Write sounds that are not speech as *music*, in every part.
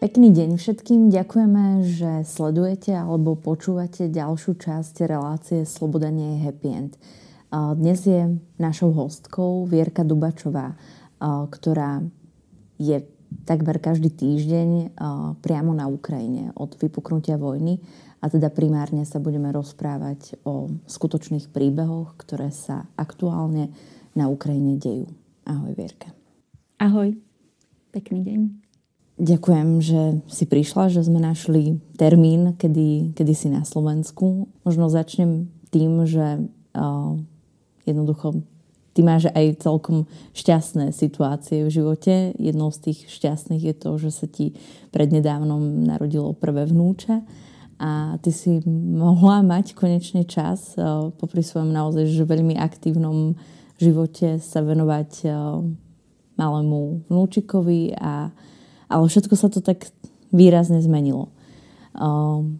Pekný deň všetkým. Ďakujeme, že sledujete alebo počúvate ďalšiu časť relácie Sloboda nie je happy end. Dnes je našou hostkou Vierka Dubačová, ktorá je takmer každý týždeň priamo na Ukrajine od vypuknutia vojny a teda primárne sa budeme rozprávať o skutočných príbehoch, ktoré sa aktuálne na Ukrajine dejú. Ahoj Vierka. Ahoj, pekný deň. Ďakujem, že si prišla, že sme našli termín, kedy, kedy si na Slovensku. Možno začnem tým, že uh, jednoducho ty máš aj celkom šťastné situácie v živote. Jednou z tých šťastných je to, že sa ti prednedávnom narodilo prvé vnúča a ty si mohla mať konečne čas uh, popri svojom naozaj že veľmi aktívnom živote sa venovať uh, malému vnúčikovi a ale všetko sa to tak výrazne zmenilo. Um,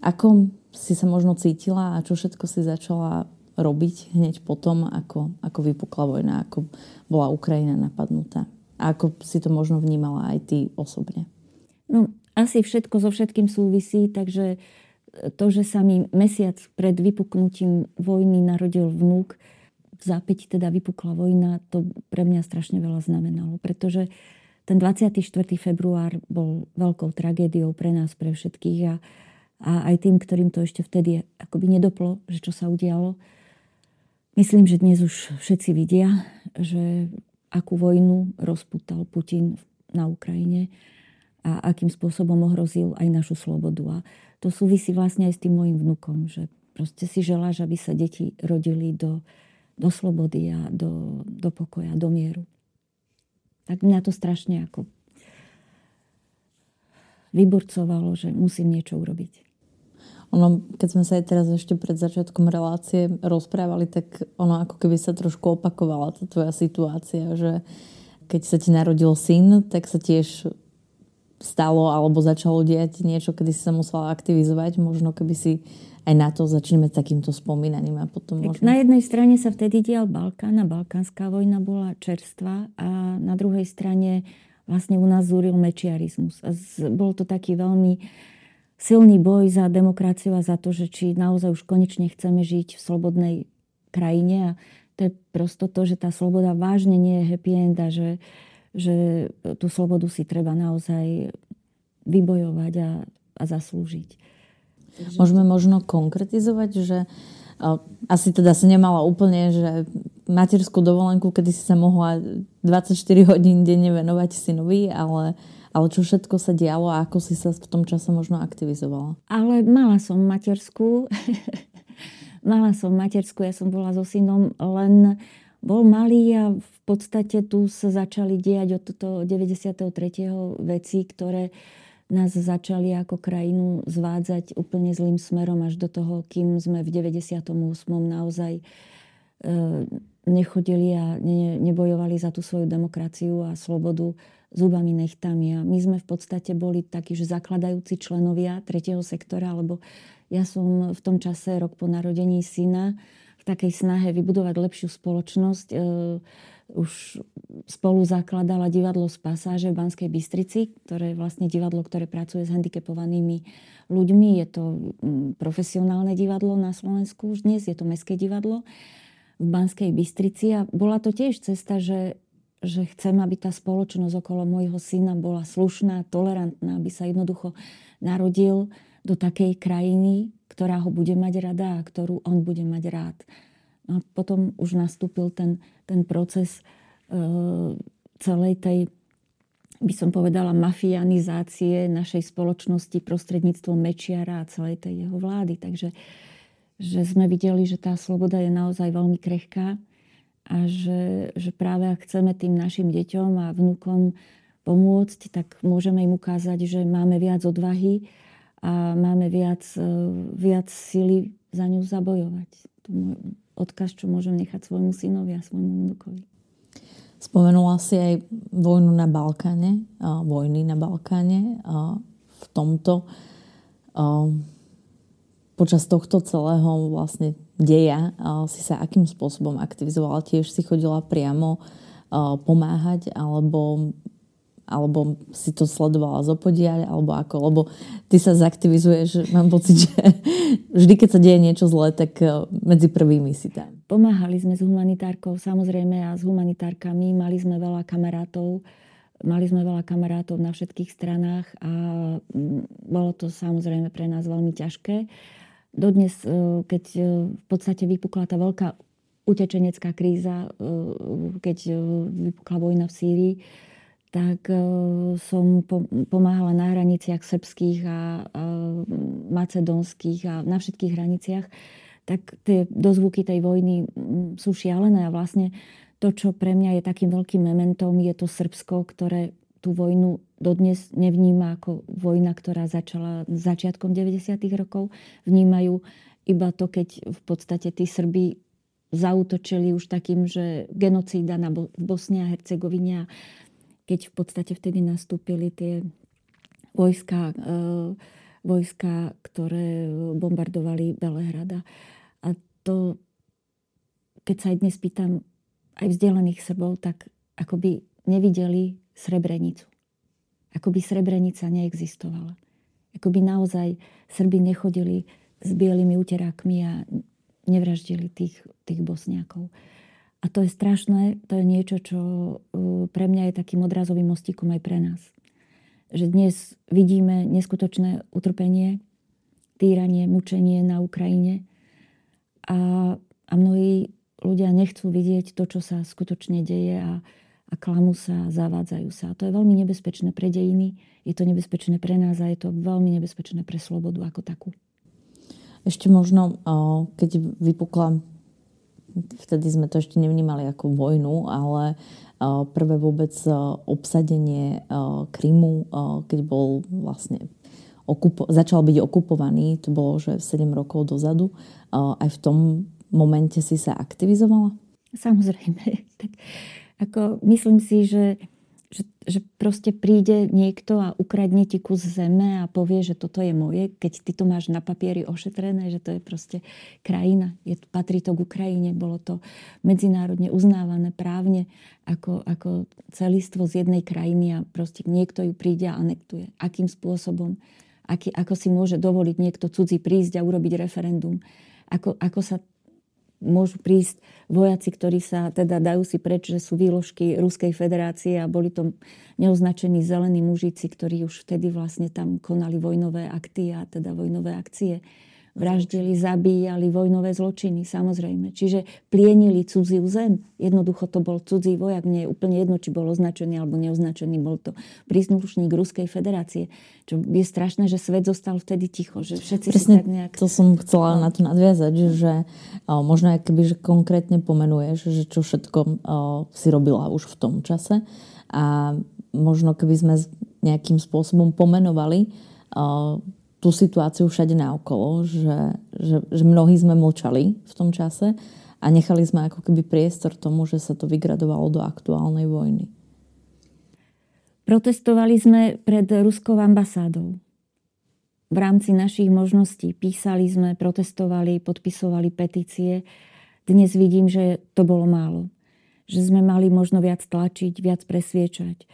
ako si sa možno cítila a čo všetko si začala robiť hneď potom, ako, ako vypukla vojna, ako bola Ukrajina napadnutá? A ako si to možno vnímala aj ty osobne? No, asi všetko so všetkým súvisí, takže to, že sa mi mesiac pred vypuknutím vojny narodil vnúk, v zápäti teda vypukla vojna, to pre mňa strašne veľa znamenalo, pretože uh, ten 24. február bol veľkou tragédiou pre nás, pre všetkých a, a aj tým, ktorým to ešte vtedy akoby nedoplo, že čo sa udialo. Myslím, že dnes už všetci vidia, že akú vojnu rozputal Putin na Ukrajine a akým spôsobom ohrozil aj našu slobodu. A to súvisí vlastne aj s tým môjim vnukom, že proste si želáš, aby sa deti rodili do, do slobody a do, do pokoja, do mieru. Tak mňa to strašne ako vyburcovalo, že musím niečo urobiť. Ono, keď sme sa aj teraz ešte pred začiatkom relácie rozprávali, tak ono ako keby sa trošku opakovala tá tvoja situácia, že keď sa ti narodil syn, tak sa tiež stalo alebo začalo diať niečo, kedy si sa musela aktivizovať. Možno keby si aj na to začneme takýmto spomínaním a potom možno... Na jednej strane sa vtedy dial Balkán a Balkánska vojna bola čerstvá a na druhej strane vlastne u nás zúril mečiarizmus. A z, bol to taký veľmi silný boj za demokraciu a za to, že či naozaj už konečne chceme žiť v slobodnej krajine a to je prosto to, že tá sloboda vážne nie je happy end a že, že tú slobodu si treba naozaj vybojovať a, a zaslúžiť. Môžeme možno konkretizovať, že asi teda si nemala úplne, že materskú dovolenku, kedy si sa mohla 24 hodín denne venovať synovi, ale, ale čo všetko sa dialo a ako si sa v tom čase možno aktivizovala? Ale mala som materskú. *laughs* mala som materskú, ja som bola so synom, len bol malý a v podstate tu sa začali diať od toho 93. veci, ktoré nás začali ako krajinu zvádzať úplne zlým smerom až do toho, kým sme v 98. naozaj e, nechodili a ne, nebojovali za tú svoju demokraciu a slobodu zubami nechtami. A my sme v podstate boli takí, že zakladajúci členovia tretieho sektora, lebo ja som v tom čase, rok po narodení syna, takej snahe vybudovať lepšiu spoločnosť, e, už spolu zakladala divadlo z pasáže v Banskej Bystrici, ktoré je vlastne divadlo, ktoré pracuje s handicapovanými ľuďmi. Je to profesionálne divadlo na Slovensku už dnes, je to mestské divadlo v Banskej Bystrici a bola to tiež cesta, že, že chcem, aby tá spoločnosť okolo môjho syna bola slušná, tolerantná, aby sa jednoducho narodil do takej krajiny, ktorá ho bude mať rada a ktorú on bude mať rád. A potom už nastúpil ten, ten proces e, celej tej, by som povedala, mafianizácie našej spoločnosti prostredníctvom Mečiara a celej tej jeho vlády. Takže že sme videli, že tá sloboda je naozaj veľmi krehká a že, že práve ak chceme tým našim deťom a vnúkom pomôcť, tak môžeme im ukázať, že máme viac odvahy a máme viac, e, viac sily za ňu zabojovať. To odkaz, čo môžem nechať svojmu synovi a svojmu vnukovi. Spomenula si aj vojnu na Balkáne, vojny na Balkáne. V tomto počas tohto celého vlastne deja si sa akým spôsobom aktivizovala? Tiež si chodila priamo pomáhať alebo alebo si to sledovala z opodia, alebo ako, lebo ty sa zaktivizuješ, mám pocit, že vždy, keď sa deje niečo zlé, tak e, medzi prvými si tam. Pomáhali sme s humanitárkou, samozrejme, a s humanitárkami. Mali sme veľa kamarátov, mali sme veľa kamarátov na všetkých stranách a mm, bolo to samozrejme pre nás veľmi ťažké. Dodnes, e, keď e, v podstate vypukla tá veľká utečenecká kríza, keď vypukla vojna v Sýrii, tak e, som pomáhala na hraniciach srbských a, macedónskych a na všetkých hraniciach, tak tie dozvuky tej vojny sú šialené a vlastne to, čo pre mňa je takým veľkým mementom, je to Srbsko, ktoré tú vojnu dodnes nevníma ako vojna, ktorá začala začiatkom 90. rokov. Vnímajú iba to, keď v podstate tí Srby zautočili už takým, že genocída na Bosne a Hercegovine keď v podstate vtedy nastúpili tie vojska, e, vojska, ktoré bombardovali Belehrada. A to, keď sa aj dnes pýtam aj vzdelaných Srbov, tak akoby nevideli Srebrenicu. Akoby Srebrenica neexistovala. Akoby naozaj Srby nechodili s bielými uterákmi a nevraždili tých, tých bosniakov. A to je strašné, to je niečo, čo uh, pre mňa je takým odrazovým mostíkom aj pre nás. Že dnes vidíme neskutočné utrpenie, týranie, mučenie na Ukrajine a, a mnohí ľudia nechcú vidieť to, čo sa skutočne deje a, a klamú sa, zavádzajú sa. A to je veľmi nebezpečné pre dejiny, je to nebezpečné pre nás a je to veľmi nebezpečné pre slobodu ako takú. Ešte možno, keď vypukla vtedy sme to ešte nevnímali ako vojnu, ale prvé vôbec obsadenie Krymu, keď bol vlastne okupo- začal byť okupovaný, to bolo že 7 rokov dozadu, aj v tom momente si sa aktivizovala? Samozrejme. *laughs* Tak, ako, myslím si, že že, že proste príde niekto a ukradne ti kus zeme a povie, že toto je moje, keď ty to máš na papieri ošetrené, že to je proste krajina. Je, patrí to k Ukrajine, bolo to medzinárodne uznávané právne ako, ako celistvo z jednej krajiny a proste niekto ju príde a anektuje. Akým spôsobom, aký, ako si môže dovoliť niekto cudzí prísť a urobiť referendum. Ako, ako sa môžu prísť vojaci, ktorí sa teda dajú si preč, že sú výložky Ruskej federácie a boli to neoznačení zelení mužici, ktorí už vtedy vlastne tam konali vojnové akty a teda vojnové akcie vraždili, zabíjali vojnové zločiny, samozrejme. Čiže plienili cudziu zem. Jednoducho to bol cudzí vojak. Mne je úplne jedno, či bol označený alebo neoznačený. Bol to príslušník Ruskej federácie. Čo je strašné, že svet zostal vtedy ticho. Že všetci Presne, tak nejak... to som chcela no. na to nadviazať, že o, možno keby že konkrétne pomenuješ, že čo všetko o, si robila už v tom čase a možno keby sme nejakým spôsobom pomenovali o, tú situáciu všade naokolo, že, že, že mnohí sme mlčali v tom čase a nechali sme ako keby priestor tomu, že sa to vygradovalo do aktuálnej vojny. Protestovali sme pred ruskou ambasádou. V rámci našich možností písali sme, protestovali, podpisovali petície. Dnes vidím, že to bolo málo. Že sme mali možno viac tlačiť, viac presviečať.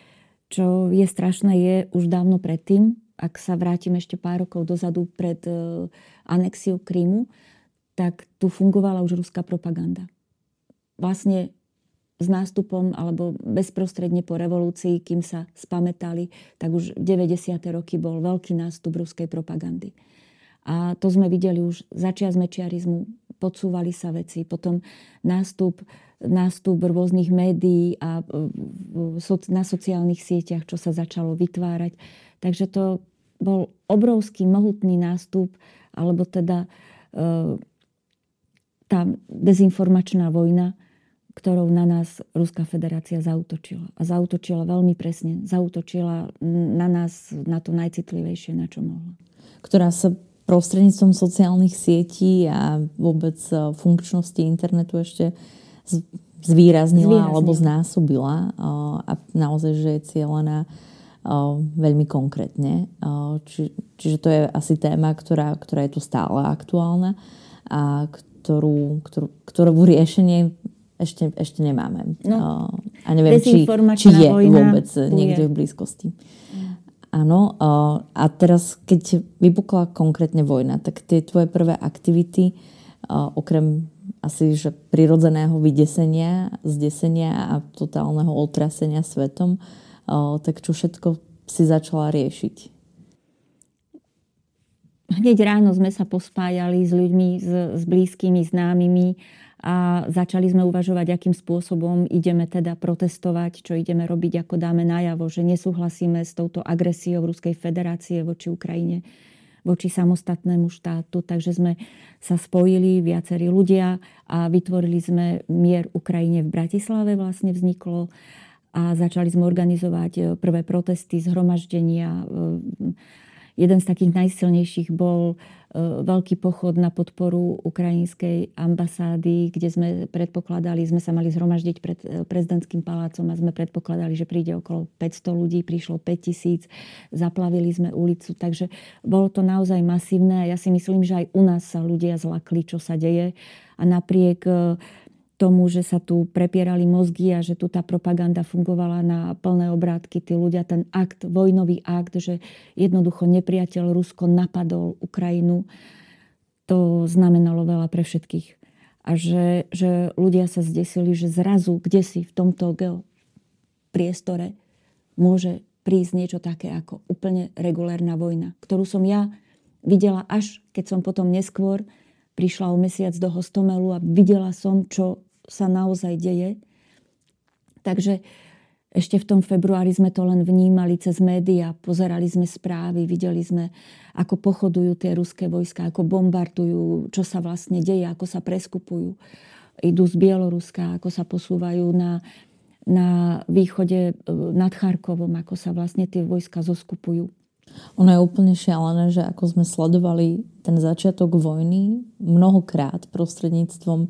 Čo je strašné, je už dávno predtým, ak sa vrátim ešte pár rokov dozadu pred e, anexiou Krymu, tak tu fungovala už ruská propaganda. Vlastne s nástupom alebo bezprostredne po revolúcii, kým sa spametali, tak už 90. roky bol veľký nástup ruskej propagandy. A to sme videli už začiat mečiarizmu, podsúvali sa veci, potom nástup, nástup rôznych médií a na sociálnych sieťach, čo sa začalo vytvárať Takže to bol obrovský, mohutný nástup, alebo teda e, tá dezinformačná vojna, ktorou na nás Ruská federácia zautočila. A zautočila veľmi presne. Zautočila na nás na to najcitlivejšie, na čo mohla. Ktorá sa prostredníctvom sociálnych sietí a vôbec e, funkčnosti internetu ešte zvýraznila, zvýraznila. alebo znásobila a naozaj, že je cieľená veľmi konkrétne. Či, čiže to je asi téma, ktorá, ktorá je tu stále aktuálna a ktorú, ktorú, ktorú riešenie ešte, ešte nemáme. No, a neviem, či, či je vôbec bude. niekde v blízkosti. Áno, a teraz keď vypukla konkrétne vojna, tak tie tvoje prvé aktivity, okrem asi že prirodzeného vydesenia, zdesenia a totálneho otrasenia svetom, tak čo všetko si začala riešiť? Hneď ráno sme sa pospájali s ľuďmi, s, s blízkymi, známymi a začali sme uvažovať, akým spôsobom ideme teda protestovať, čo ideme robiť, ako dáme najavo, že nesúhlasíme s touto agresiou Ruskej federácie voči Ukrajine, voči samostatnému štátu. Takže sme sa spojili viacerí ľudia a vytvorili sme mier Ukrajine v Bratislave vlastne vzniklo a začali sme organizovať prvé protesty, zhromaždenia, Jeden z takých najsilnejších bol e, veľký pochod na podporu ukrajinskej ambasády, kde sme predpokladali, sme sa mali zhromaždiť pred e, prezidentským palácom a sme predpokladali, že príde okolo 500 ľudí, prišlo 5000, zaplavili sme ulicu, takže bolo to naozaj masívne a ja si myslím, že aj u nás sa ľudia zlakli, čo sa deje. A napriek e, tomu, že sa tu prepierali mozgy a že tu tá propaganda fungovala na plné obrátky. Tí ľudia, ten akt, vojnový akt, že jednoducho nepriateľ Rusko napadol Ukrajinu, to znamenalo veľa pre všetkých. A že, že ľudia sa zdesili, že zrazu, kde si v tomto priestore môže prísť niečo také ako úplne regulérna vojna, ktorú som ja videla až, keď som potom neskôr prišla o mesiac do Hostomelu a videla som, čo sa naozaj deje. Takže ešte v tom februári sme to len vnímali cez médiá, pozerali sme správy, videli sme, ako pochodujú tie ruské vojska, ako bombardujú, čo sa vlastne deje, ako sa preskupujú. Idú z Bieloruska, ako sa posúvajú na, na východe e, nad Charkovom, ako sa vlastne tie vojska zoskupujú. Ono je úplne šialené, že ako sme sledovali ten začiatok vojny mnohokrát prostredníctvom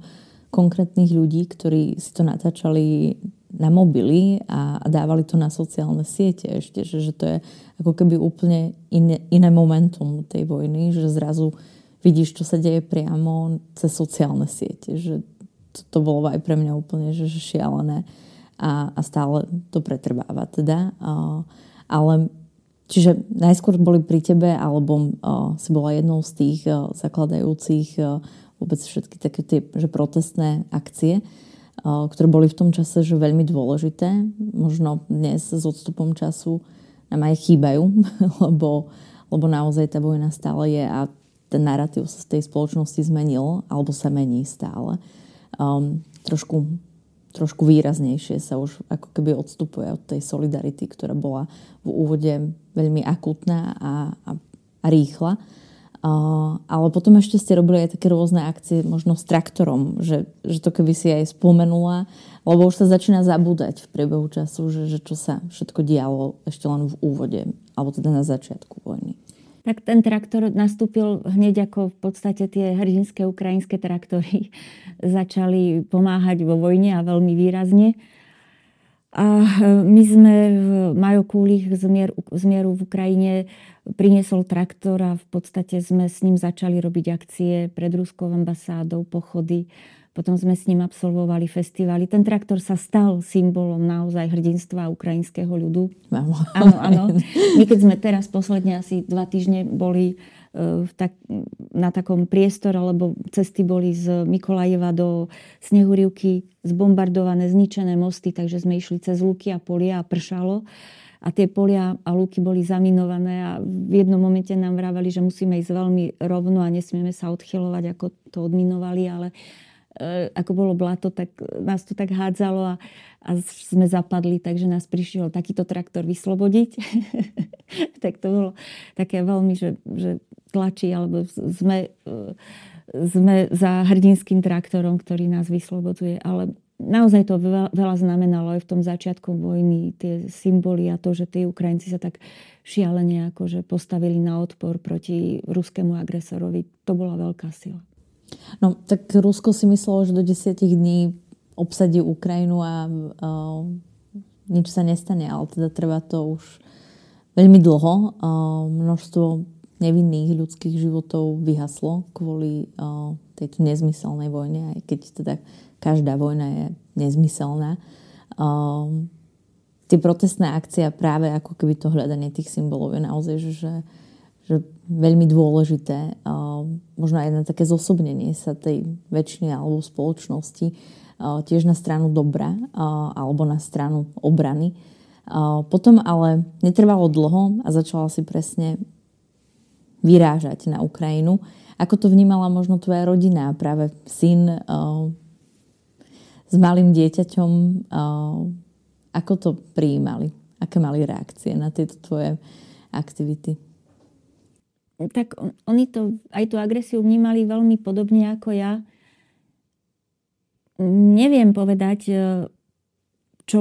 konkrétnych ľudí, ktorí si to natáčali na mobily a, dávali to na sociálne siete ešte, že, že to je ako keby úplne iné, iné momentum tej vojny, že zrazu vidíš, čo sa deje priamo cez sociálne siete, že to, to bolo aj pre mňa úplne že, že šialené a, a stále to pretrváva teda. A, ale čiže najskôr boli pri tebe, alebo a, si bola jednou z tých a, zakladajúcich a, vôbec všetky také tie že protestné akcie, ktoré boli v tom čase že veľmi dôležité. Možno dnes s odstupom času nám aj chýbajú, *laughs* lebo, lebo naozaj tá vojna stále je a ten narratív sa z tej spoločnosti zmenil, alebo sa mení stále. Um, trošku, trošku výraznejšie sa už ako keby odstupuje od tej solidarity, ktorá bola v úvode veľmi akutná a, a, a rýchla. Ale potom ešte ste robili aj také rôzne akcie, možno s traktorom, že, že to keby si aj spomenula, lebo už sa začína zabúdať v priebehu času, že, že čo sa všetko dialo ešte len v úvode, alebo teda na začiatku vojny. Tak ten traktor nastúpil hneď ako v podstate tie hrdinské ukrajinské traktory *laughs* začali pomáhať vo vojne a veľmi výrazne. A e, my sme v Majo Kúlich z, mier, z mieru v Ukrajine priniesol traktor a v podstate sme s ním začali robiť akcie pred Ruskou ambasádou, pochody. Potom sme s ním absolvovali festivaly. Ten traktor sa stal symbolom naozaj hrdinstva ukrajinského ľudu. Áno, áno. My keď sme teraz posledne asi dva týždne boli tak, na takom priestore, lebo cesty boli z Mikolajeva do Snehurivky zbombardované, zničené mosty, takže sme išli cez luky a polia a pršalo. A tie polia a luky boli zaminované a v jednom momente nám vraveli, že musíme ísť veľmi rovno a nesmieme sa odchylovať, ako to odminovali, ale e, ako bolo blato, tak nás to tak hádzalo a, a sme zapadli, takže nás prišiel takýto traktor vyslobodiť. *laughs* tak to bolo také veľmi, že, že tlačí, alebo sme, sme za hrdinským traktorom, ktorý nás vyslobodzuje. Ale naozaj to veľa, veľa znamenalo aj v tom začiatku vojny, tie symboly a to, že tí Ukrajinci sa tak šialene akože postavili na odpor proti ruskému agresorovi. To bola veľká sila. No, tak Rusko si myslelo, že do desiatich dní obsadí Ukrajinu a uh, nič sa nestane, ale teda trvá to už veľmi dlho. Uh, množstvo nevinných ľudských životov vyhaslo kvôli uh, tejto nezmyselnej vojne, aj keď teda každá vojna je nezmyselná. Uh, tie protestné akcie a práve ako keby to hľadanie tých symbolov je naozaj, že, že, veľmi dôležité. Možno aj na také zosobnenie sa tej väčšiny alebo spoločnosti tiež na stranu dobra alebo na stranu obrany. Potom ale netrvalo dlho a začala si presne vyrážať na Ukrajinu. Ako to vnímala možno tvoja rodina, práve syn uh, s malým dieťaťom, uh, ako to prijímali? Aké mali reakcie na tieto tvoje aktivity? Tak on, oni to, aj tú agresiu vnímali veľmi podobne ako ja. Neviem povedať, e, čo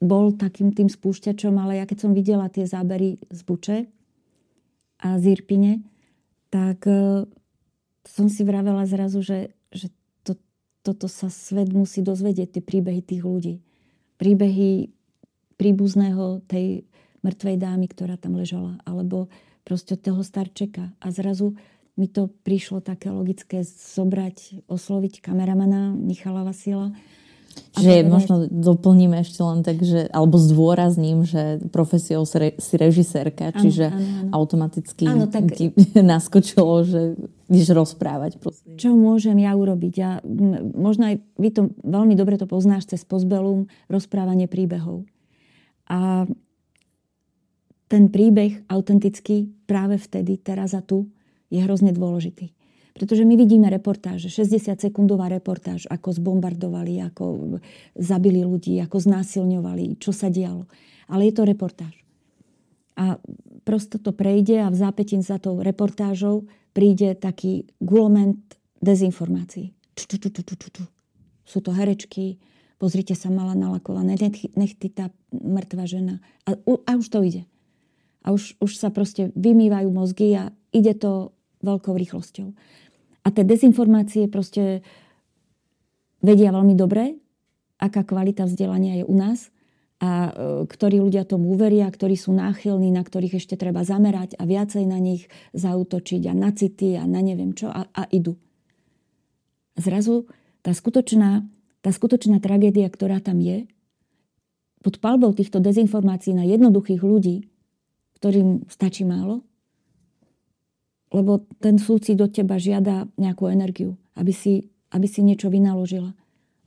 bol takým tým spúšťačom, ale ja keď som videla tie zábery z Buče a z Irpine, tak e, som si vravela zrazu, že, že to, toto sa svet musí dozvedieť, tie príbehy tých ľudí príbehy príbuzného tej mŕtvej dámy, ktorá tam ležala, alebo proste toho starčeka. A zrazu mi to prišlo také logické zobrať, osloviť kameramana Michala Vasila. Že povedať... možno doplníme ešte len tak, že, alebo zdôrazním, že profesiou si režisérka, čiže ano, ano. automaticky ano, tak... ti *laughs* naskočilo, že ideš rozprávať. Prosím. Čo môžem ja urobiť? Ja, možno aj vy to veľmi dobre to poznáš cez pozbelum, rozprávanie príbehov. A ten príbeh autentický práve vtedy, teraz a tu, je hrozne dôležitý. Pretože my vidíme reportáže, 60-sekundová reportáž, ako zbombardovali, ako zabili ľudí, ako znásilňovali, čo sa dialo. Ale je to reportáž. A prosto to prejde a v zápätí za tou reportážou príde taký guloment dezinformácií. Sú to herečky, pozrite sa, mala nalakované nechty tá mŕtva žena. A, a už to ide. A už, už sa proste vymývajú mozgy a ide to veľkou rýchlosťou. A tie dezinformácie proste vedia veľmi dobre, aká kvalita vzdelania je u nás a e, ktorí ľudia tomu uveria, ktorí sú náchylní, na ktorých ešte treba zamerať a viacej na nich zautočiť a na city a na neviem čo a, a idú. Zrazu tá skutočná, tá skutočná tragédia, ktorá tam je, pod palbou týchto dezinformácií na jednoduchých ľudí, ktorým stačí málo, lebo ten súcit do teba žiada nejakú energiu, aby si, aby si niečo vynaložila.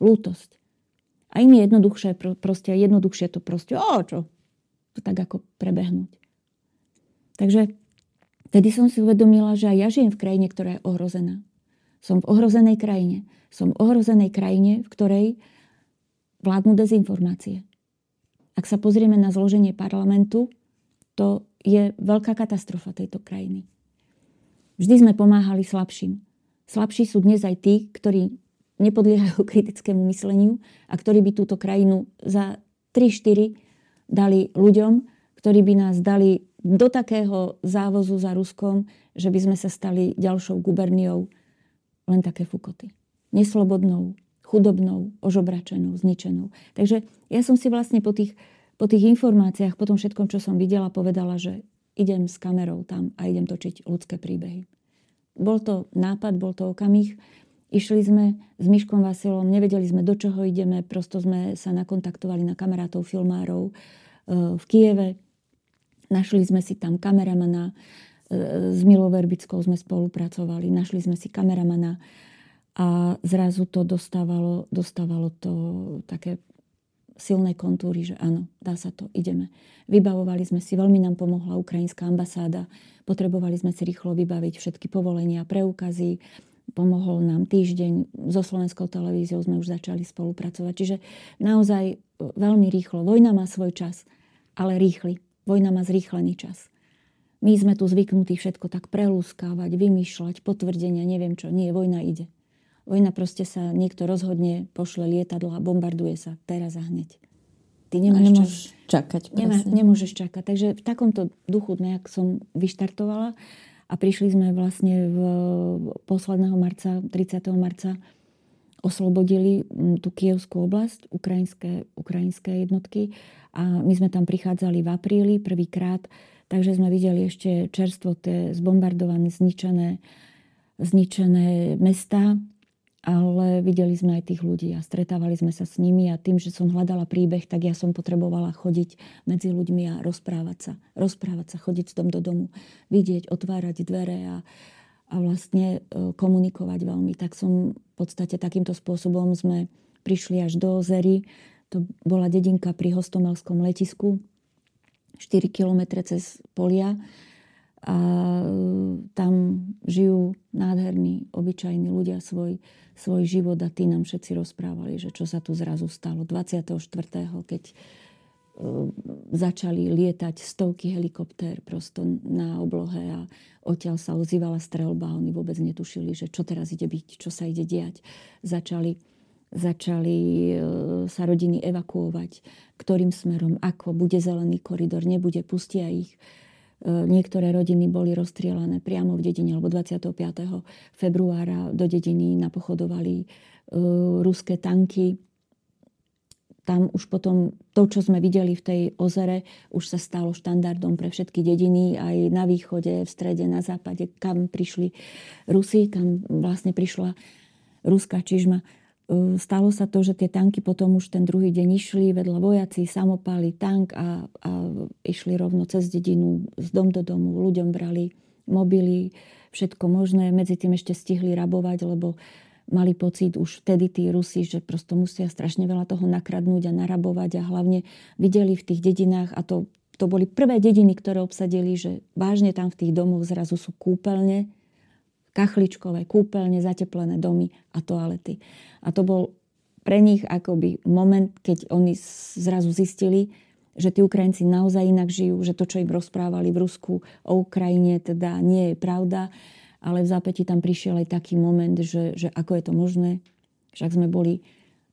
Lútosť a im je jednoduchšie, proste jednoduchšie to proste, o čo? To tak ako prebehnúť. Takže vtedy som si uvedomila, že aj ja žijem v krajine, ktorá je ohrozená. Som v ohrozenej krajine. Som v ohrozenej krajine, v ktorej vládnu dezinformácie. Ak sa pozrieme na zloženie parlamentu, to je veľká katastrofa tejto krajiny. Vždy sme pomáhali slabším. Slabší sú dnes aj tí, ktorí nepodliehajú *laughs* kritickému mysleniu a ktorí by túto krajinu za 3-4 dali ľuďom, ktorí by nás dali do takého závozu za Ruskom, že by sme sa stali ďalšou guberniou len také fukoty. Neslobodnou, chudobnou, ožobračenou, zničenou. Takže ja som si vlastne po tých, po tých informáciách, po tom všetkom, čo som videla, povedala, že idem s kamerou tam a idem točiť ľudské príbehy. Bol to nápad, bol to okamih, Išli sme s Myškom Vasilom, nevedeli sme, do čoho ideme, prosto sme sa nakontaktovali na kamarátov, filmárov e, v Kieve. Našli sme si tam kameramana, e, s Milou Verbickou sme spolupracovali, našli sme si kameramana a zrazu to dostávalo, dostávalo to také silné kontúry, že áno, dá sa to, ideme. Vybavovali sme si, veľmi nám pomohla ukrajinská ambasáda, potrebovali sme si rýchlo vybaviť všetky povolenia, preukazy, pomohol nám týždeň. So slovenskou televíziou sme už začali spolupracovať. Čiže naozaj e, veľmi rýchlo. Vojna má svoj čas, ale rýchly. Vojna má zrýchlený čas. My sme tu zvyknutí všetko tak prelúskávať, vymýšľať, potvrdenia, neviem čo. Nie, vojna ide. Vojna proste sa niekto rozhodne, pošle lietadlo a bombarduje sa teraz a hneď. Ty nemáš nemôžeš čakať. Nemá, nemôžeš čakať. Takže v takomto duchu nejak som vyštartovala a prišli sme vlastne v posledného marca, 30. marca oslobodili tú Kievskú oblasť, ukrajinské, ukrajinské jednotky a my sme tam prichádzali v apríli prvýkrát, Takže sme videli ešte čerstvo tie zbombardované, zničené, zničené mesta, ale videli sme aj tých ľudí a stretávali sme sa s nimi a tým, že som hľadala príbeh, tak ja som potrebovala chodiť medzi ľuďmi a rozprávať sa. Rozprávať sa, chodiť z dom do domu, vidieť, otvárať dvere a, a vlastne e, komunikovať veľmi. Tak som v podstate takýmto spôsobom sme prišli až do Ozery. To bola dedinka pri Hostomelskom letisku, 4 kilometre cez polia a e, tam žijú nádherní, obyčajní ľudia svoj, svoj život a tí nám všetci rozprávali, že čo sa tu zrazu stalo 24. keď e, začali lietať stovky helikoptér prosto na oblohe a odtiaľ sa ozývala strelba a oni vôbec netušili, že čo teraz ide byť, čo sa ide diať. Začali, začali e, sa rodiny evakuovať, ktorým smerom, ako, bude zelený koridor, nebude, pustia ich niektoré rodiny boli rozstrielané priamo v dedine, alebo 25. februára do dediny napochodovali e, ruské tanky. Tam už potom to, čo sme videli v tej ozere, už sa stalo štandardom pre všetky dediny, aj na východe, v strede, na západe, kam prišli Rusi, kam vlastne prišla ruská čižma E, stalo sa to, že tie tanky potom už ten druhý deň išli, vedľa vojaci, samopáli tank a, a išli rovno cez dedinu, z dom do domu, ľuďom brali mobily, všetko možné. Medzi tým ešte stihli rabovať, lebo mali pocit už vtedy tí Rusi, že prosto musia strašne veľa toho nakradnúť a narabovať a hlavne videli v tých dedinách a to, to boli prvé dediny, ktoré obsadili, že vážne tam v tých domoch zrazu sú kúpeľne, kachličkové, kúpeľne, zateplené domy a toalety. A to bol pre nich akoby moment, keď oni zrazu zistili, že tí Ukrajinci naozaj inak žijú, že to, čo im rozprávali v Rusku o Ukrajine, teda nie je pravda, ale v zápäti tam prišiel aj taký moment, že, že ako je to možné, však sme boli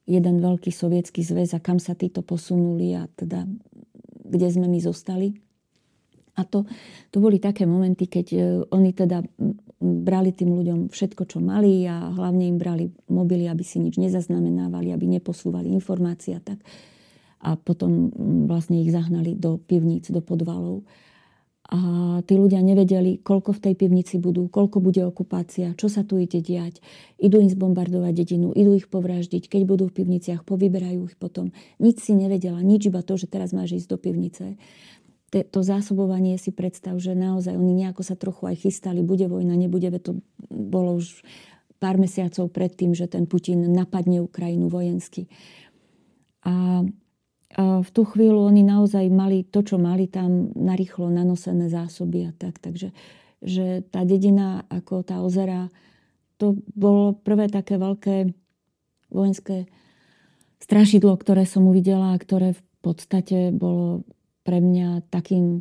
jeden veľký sovietský zväz a kam sa títo posunuli a teda kde sme my zostali. A to, to boli také momenty, keď e, oni teda brali tým ľuďom všetko, čo mali a hlavne im brali mobily, aby si nič nezaznamenávali, aby neposúvali informácie a tak. A potom vlastne ich zahnali do pivníc, do podvalov. A tí ľudia nevedeli, koľko v tej pivnici budú, koľko bude okupácia, čo sa tu ide diať. Idú im zbombardovať dedinu, idú ich povraždiť. Keď budú v pivniciach, povyberajú ich potom. Nič si nevedela, nič iba to, že teraz máš ísť do pivnice to zásobovanie si predstav, že naozaj oni nejako sa trochu aj chystali, bude vojna, nebude, to bolo už pár mesiacov predtým, že ten Putin napadne Ukrajinu vojensky. A, a v tú chvíľu oni naozaj mali to, čo mali tam narýchlo nanosené zásoby a tak. Takže že tá dedina, ako tá ozera, to bolo prvé také veľké vojenské strašidlo, ktoré som uvidela a ktoré v podstate bolo pre mňa takým,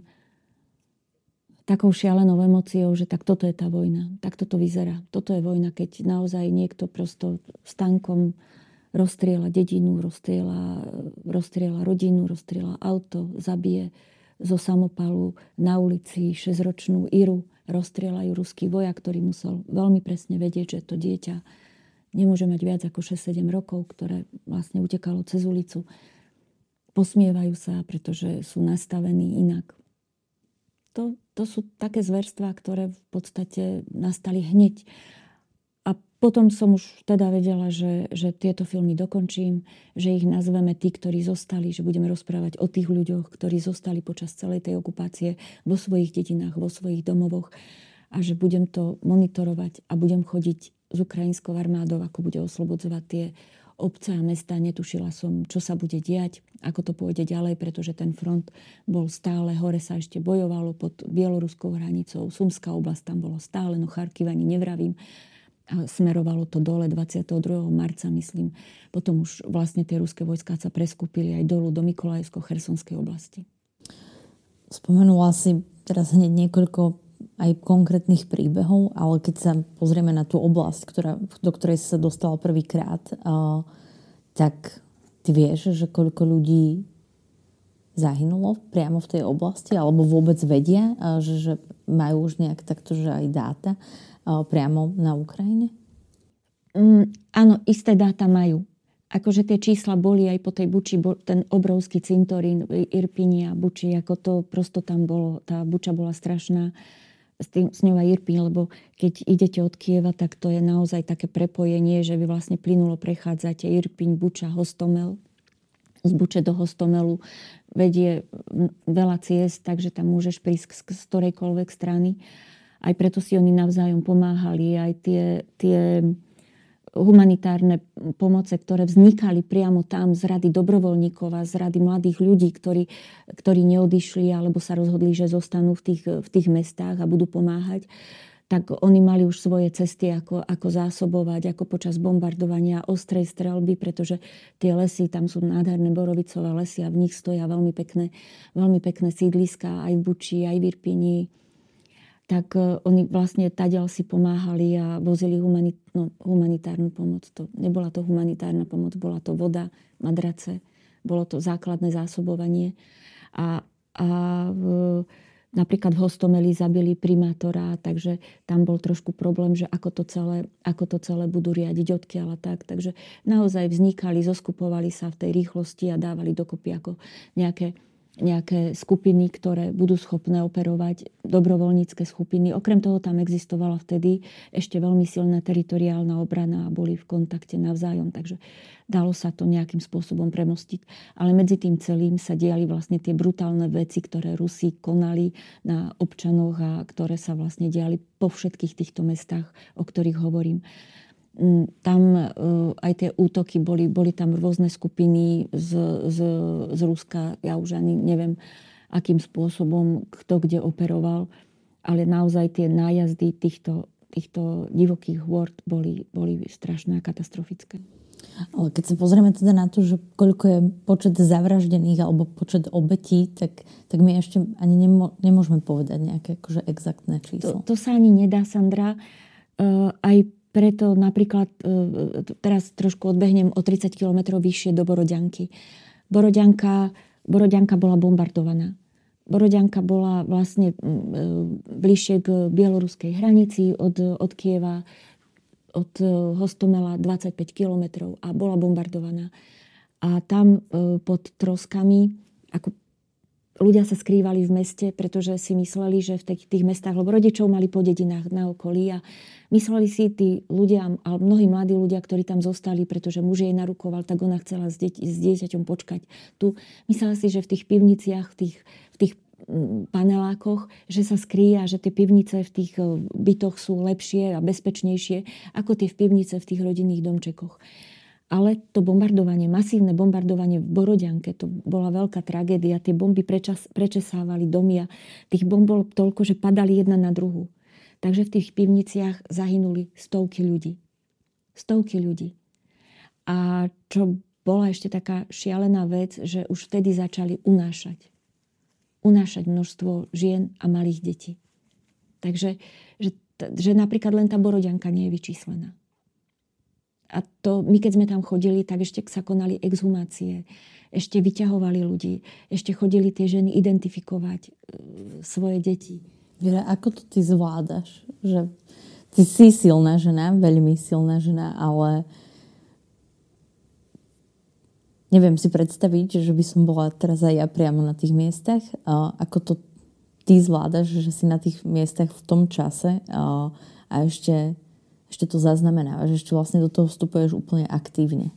takou šialenou emóciou, že tak toto je tá vojna. Tak toto vyzerá. Toto je vojna, keď naozaj niekto prosto s tankom rozstriela dedinu, rozstriela, rozstriela rodinu, rozstriela auto, zabije zo samopalu na ulici 6-ročnú Iru, rozstrielajú ruský vojak, ktorý musel veľmi presne vedieť, že to dieťa nemôže mať viac ako 6-7 rokov, ktoré vlastne utekalo cez ulicu posmievajú sa, pretože sú nastavení inak. To, to sú také zverstvá, ktoré v podstate nastali hneď. A potom som už teda vedela, že, že tieto filmy dokončím, že ich nazveme tí, ktorí zostali, že budeme rozprávať o tých ľuďoch, ktorí zostali počas celej tej okupácie vo svojich dedinách, vo svojich domovoch a že budem to monitorovať a budem chodiť s ukrajinskou armádou, ako bude oslobodzovať tie obce a mesta. Netušila som, čo sa bude diať, ako to pôjde ďalej, pretože ten front bol stále, hore sa ešte bojovalo pod bieloruskou hranicou. Sumská oblasť tam bolo stále, no Charkiv nevravím. A smerovalo to dole 22. marca, myslím. Potom už vlastne tie ruské vojská sa preskúpili aj dolu do Mikolajevsko-Chersonskej oblasti. Spomenula si teraz hneď niekoľko aj konkrétnych príbehov, ale keď sa pozrieme na tú oblasť, ktorá, do ktorej sa dostala prvýkrát, uh, tak ty vieš, že koľko ľudí zahynulo priamo v tej oblasti, alebo vôbec vedia, uh, že, že majú už nejak takto, že aj dáta uh, priamo na Ukrajine? Mm, áno, isté dáta majú. akože tie čísla boli aj po tej Buči, ten obrovský cintorín Irpini a Buči, ako to prosto tam bolo, tá Buča bola strašná s, tým, s ňou aj Irpin, lebo keď idete od Kieva, tak to je naozaj také prepojenie, že vy vlastne plynulo prechádzate Irpiň, Buča, Hostomel. Z Buče do Hostomelu vedie veľa ciest, takže tam môžeš prísť z ktorejkoľvek strany. Aj preto si oni navzájom pomáhali, aj tie, tie humanitárne pomoce, ktoré vznikali priamo tam z rady dobrovoľníkov a z rady mladých ľudí, ktorí, ktorí neodišli alebo sa rozhodli, že zostanú v tých, v tých mestách a budú pomáhať tak oni mali už svoje cesty, ako, ako zásobovať, ako počas bombardovania ostrej strelby, pretože tie lesy, tam sú nádherné borovicové lesy a v nich stoja veľmi pekné, veľmi pekné sídliska aj v Buči, aj v Irpini tak e, oni vlastne tadiaľ si pomáhali a vozili humanit, no, humanitárnu pomoc. To, nebola to humanitárna pomoc, bola to voda, madrace, bolo to základné zásobovanie. A, a v, napríklad v Hostomeli zabili primátora, takže tam bol trošku problém, že ako to celé, ako to celé budú riadiť odkiaľ a tak. Takže naozaj vznikali, zoskupovali sa v tej rýchlosti a dávali dokopy ako nejaké nejaké skupiny, ktoré budú schopné operovať, dobrovoľnícke skupiny. Okrem toho tam existovala vtedy ešte veľmi silná teritoriálna obrana a boli v kontakte navzájom, takže dalo sa to nejakým spôsobom premostiť. Ale medzi tým celým sa diali vlastne tie brutálne veci, ktoré Rusi konali na občanoch a ktoré sa vlastne diali po všetkých týchto mestách, o ktorých hovorím. Tam e, aj tie útoky boli, boli tam rôzne skupiny z, z, z Ruska. Ja už ani neviem, akým spôsobom, kto kde operoval. Ale naozaj tie nájazdy týchto, týchto divokých hôrd boli, boli strašné a katastrofické. Ale keď sa pozrieme teda na to, že koľko je počet zavraždených alebo počet obetí, tak, tak my ešte ani nemô, nemôžeme povedať nejaké akože exaktné číslo. To, to sa ani nedá, Sandra. Uh, aj preto napríklad, e, teraz trošku odbehnem o 30 km vyššie do Borodianky. Borodianka, Borodianka bola bombardovaná. Borodianka bola vlastne e, bližšie k bieloruskej hranici od, od Kieva, od e, Hostomela 25 km a bola bombardovaná. A tam pod troskami, ako ľudia sa skrývali v meste, pretože si mysleli, že v tých, tých mestách, lebo rodičov mali po dedinách na okolí a mysleli si tí ľudia, ale mnohí mladí ľudia, ktorí tam zostali, pretože muž jej narukoval, tak ona chcela s, deť, s dieťaťom počkať tu. Myslela si, že v tých pivniciach, v tých, v tých mm, panelákoch, že sa skrýja, že tie pivnice v tých e, bytoch sú lepšie a bezpečnejšie ako tie v pivnice v tých rodinných domčekoch. Ale to bombardovanie, masívne bombardovanie v Borodianke, to bola veľká tragédia. Tie bomby prečas, prečesávali domy a tých bomb bolo toľko, že padali jedna na druhú. Takže v tých pivniciach zahynuli stovky ľudí. Stovky ľudí. A čo bola ešte taká šialená vec, že už vtedy začali unášať. Unášať množstvo žien a malých detí. Takže že, že napríklad len tá Borodianka nie je vyčíslená. A to my, keď sme tam chodili, tak ešte sa konali exhumácie. Ešte vyťahovali ľudí. Ešte chodili tie ženy identifikovať e, svoje deti. Viera, ako to ty zvládaš? Že ty si silná žena, veľmi silná žena, ale neviem si predstaviť, že by som bola teraz aj ja priamo na tých miestach. Ako to ty zvládaš, že si na tých miestach v tom čase a ešte ešte to zaznamenávaš, ešte vlastne do toho vstupuješ úplne aktívne.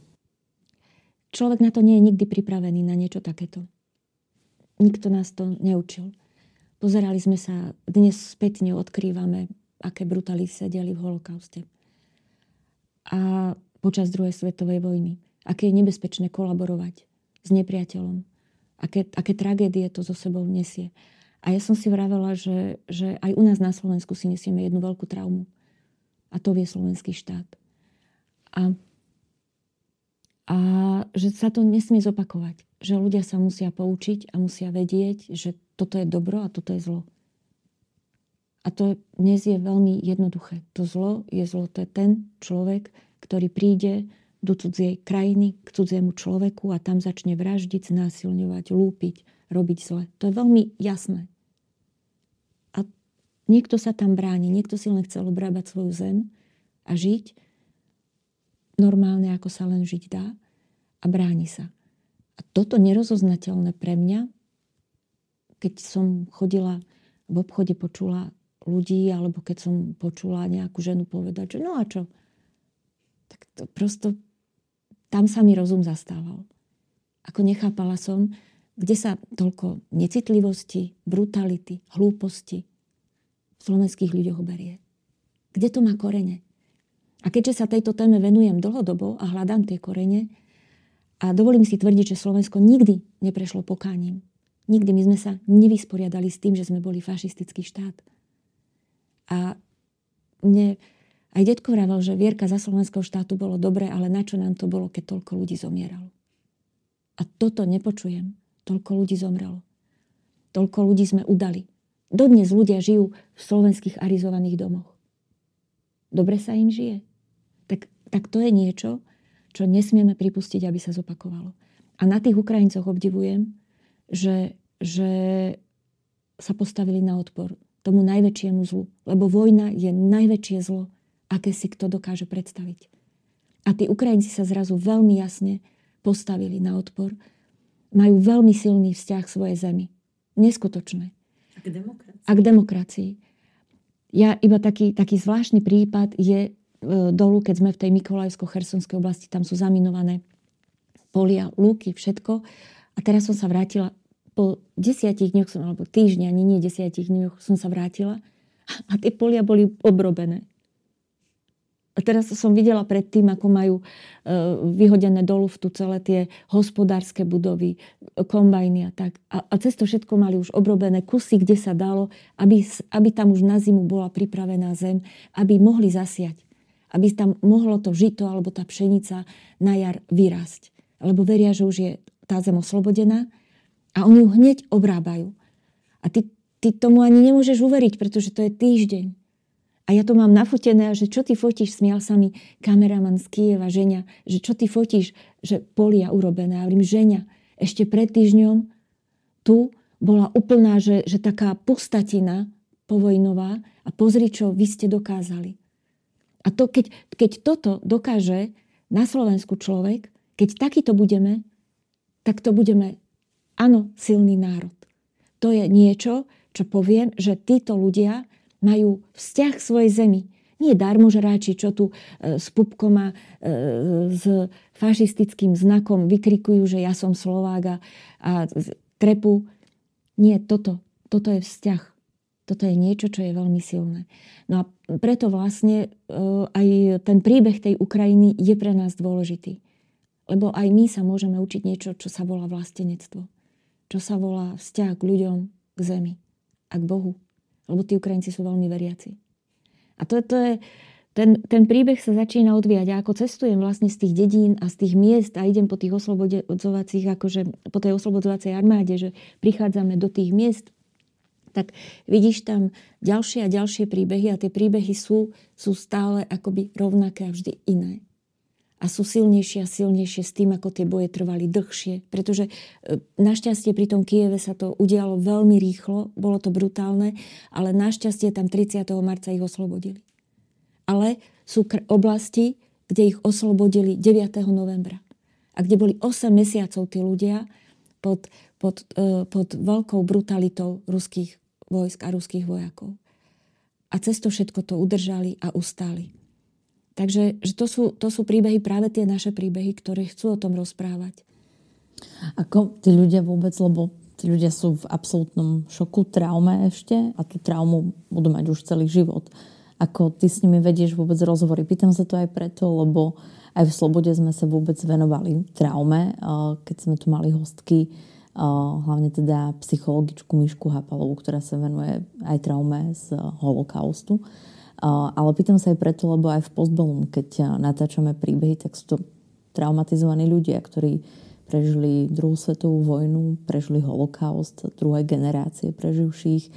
Človek na to nie je nikdy pripravený, na niečo takéto. Nikto nás to neučil. Pozerali sme sa, dnes spätne odkrývame, aké brutály sa diali v holokauste. A počas druhej svetovej vojny. Aké je nebezpečné kolaborovať s nepriateľom. Aké, aké tragédie to so sebou nesie. A ja som si vravela, že, že aj u nás na Slovensku si nesieme jednu veľkú traumu a to vie slovenský štát. A, a že sa to nesmie zopakovať. Že ľudia sa musia poučiť a musia vedieť, že toto je dobro a toto je zlo. A to dnes je veľmi jednoduché. To zlo je zlo. To je ten človek, ktorý príde do cudzej krajiny, k cudziemu človeku a tam začne vraždiť, znásilňovať, lúpiť, robiť zle. To je veľmi jasné. Niekto sa tam bráni, niekto si len chcel obrábať svoju zem a žiť normálne, ako sa len žiť dá. a bráni sa. A toto nerozoznateľné pre mňa, keď som chodila v obchode, počula ľudí, alebo keď som počula nejakú ženu povedať, že no a čo? Tak to prosto, tam sa mi rozum zastával. Ako nechápala som, kde sa toľko necitlivosti, brutality, hlúposti v slovenských ľuďoch berie. Kde to má korene? A keďže sa tejto téme venujem dlhodobo a hľadám tie korene, a dovolím si tvrdiť, že Slovensko nikdy neprešlo pokáním. Nikdy my sme sa nevysporiadali s tým, že sme boli fašistický štát. A mne aj detko vravel, že vierka za slovenského štátu bolo dobre, ale na čo nám to bolo, keď toľko ľudí zomieralo. A toto nepočujem. Toľko ľudí zomrelo. Toľko ľudí sme udali. Dodnes ľudia žijú v slovenských arizovaných domoch. Dobre sa im žije. Tak, tak to je niečo, čo nesmieme pripustiť, aby sa zopakovalo. A na tých Ukrajincoch obdivujem, že, že sa postavili na odpor tomu najväčšiemu zlu. Lebo vojna je najväčšie zlo, aké si kto dokáže predstaviť. A tí Ukrajinci sa zrazu veľmi jasne postavili na odpor. Majú veľmi silný vzťah svojej zemi. Neskutočné. A k demokracii. A k demokracii. Ja iba taký, taký zvláštny prípad je e, dolu, keď sme v tej Mikolajsko-Chersonskej oblasti, tam sú zaminované polia, lúky, všetko. A teraz som sa vrátila po desiatich dňoch som, alebo týždňa, ani nie desiatich dňoch som sa vrátila a tie polia boli obrobené. A teraz som videla predtým, ako majú e, vyhodené dolu v celé tie hospodárske budovy, kombajny a tak. A, a cez to všetko mali už obrobené kusy, kde sa dalo, aby, aby tam už na zimu bola pripravená zem, aby mohli zasiať. Aby tam mohlo to žito alebo tá pšenica na jar vyrásť. Lebo veria, že už je tá zem oslobodená a oni ju hneď obrábajú. A ty, ty tomu ani nemôžeš uveriť, pretože to je týždeň. A ja to mám nafotené, že čo ty fotíš, smial sa mi kameraman z Kieva, ženia, že čo ty fotíš, že polia urobené. A hovorím, ženia, ešte pred týždňom tu bola úplná, že, že taká pustatina povojnová a pozri, čo vy ste dokázali. A to, keď, keď toto dokáže na Slovensku človek, keď takýto budeme, tak to budeme áno, silný národ. To je niečo, čo poviem, že títo ľudia majú vzťah k svojej zemi. Nie darmožráči, čo tu e, s pupkom a e, s fašistickým znakom vykrikujú, že ja som Slovák a, a trepu. Nie, toto, toto je vzťah. Toto je niečo, čo je veľmi silné. No a preto vlastne e, aj ten príbeh tej Ukrajiny je pre nás dôležitý. Lebo aj my sa môžeme učiť niečo, čo sa volá vlastenectvo čo sa volá vzťah k ľuďom, k zemi a k Bohu. Lebo tí Ukrajinci sú veľmi veriaci. A to, to je, ten, ten príbeh sa začína odvíjať. A ako cestujem vlastne z tých dedín a z tých miest a idem po tých oslobodzovacích, akože po tej oslobodzovacej armáde, že prichádzame do tých miest, tak vidíš tam ďalšie a ďalšie príbehy a tie príbehy sú, sú stále akoby rovnaké a vždy iné a sú silnejšie a silnejšie s tým, ako tie boje trvali dlhšie. Pretože e, našťastie pri tom Kieve sa to udialo veľmi rýchlo, bolo to brutálne, ale našťastie tam 30. marca ich oslobodili. Ale sú oblasti, kde ich oslobodili 9. novembra. A kde boli 8 mesiacov tí ľudia pod, pod, e, pod veľkou brutalitou ruských vojsk a ruských vojakov. A cez to všetko to udržali a ustáli. Takže že to, sú, to sú príbehy, práve tie naše príbehy, ktoré chcú o tom rozprávať. Ako tí ľudia vôbec, lebo tí ľudia sú v absolútnom šoku, traume ešte a tú traumu budú mať už celý život. Ako ty s nimi vedieš vôbec rozhovory? Pýtam sa to aj preto, lebo aj v Slobode sme sa vôbec venovali traume, keď sme tu mali hostky, hlavne teda psychologičku Mišku Hapalovú, ktorá sa venuje aj traume z holokaustu. Ale pýtam sa aj preto, lebo aj v Postbellum, keď natáčame príbehy, tak sú to traumatizovaní ľudia, ktorí prežili druhú svetovú vojnu, prežili holokaust, druhé generácie preživších,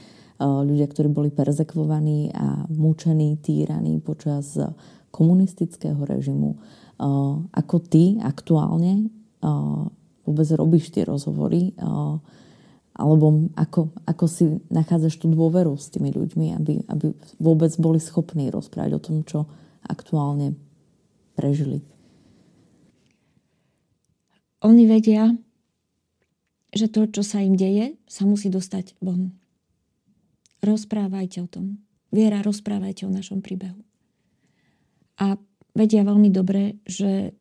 ľudia, ktorí boli perzekvovaní a mučení, týraní počas komunistického režimu. Ako ty aktuálne vôbec robíš tie rozhovory alebo ako, ako si nachádzaš tú dôveru s tými ľuďmi, aby, aby vôbec boli schopní rozprávať o tom, čo aktuálne prežili? oni vedia, že to, čo sa im deje, sa musí dostať von. Rozprávajte o tom. Viera, rozprávajte o našom príbehu. A vedia veľmi dobre, že,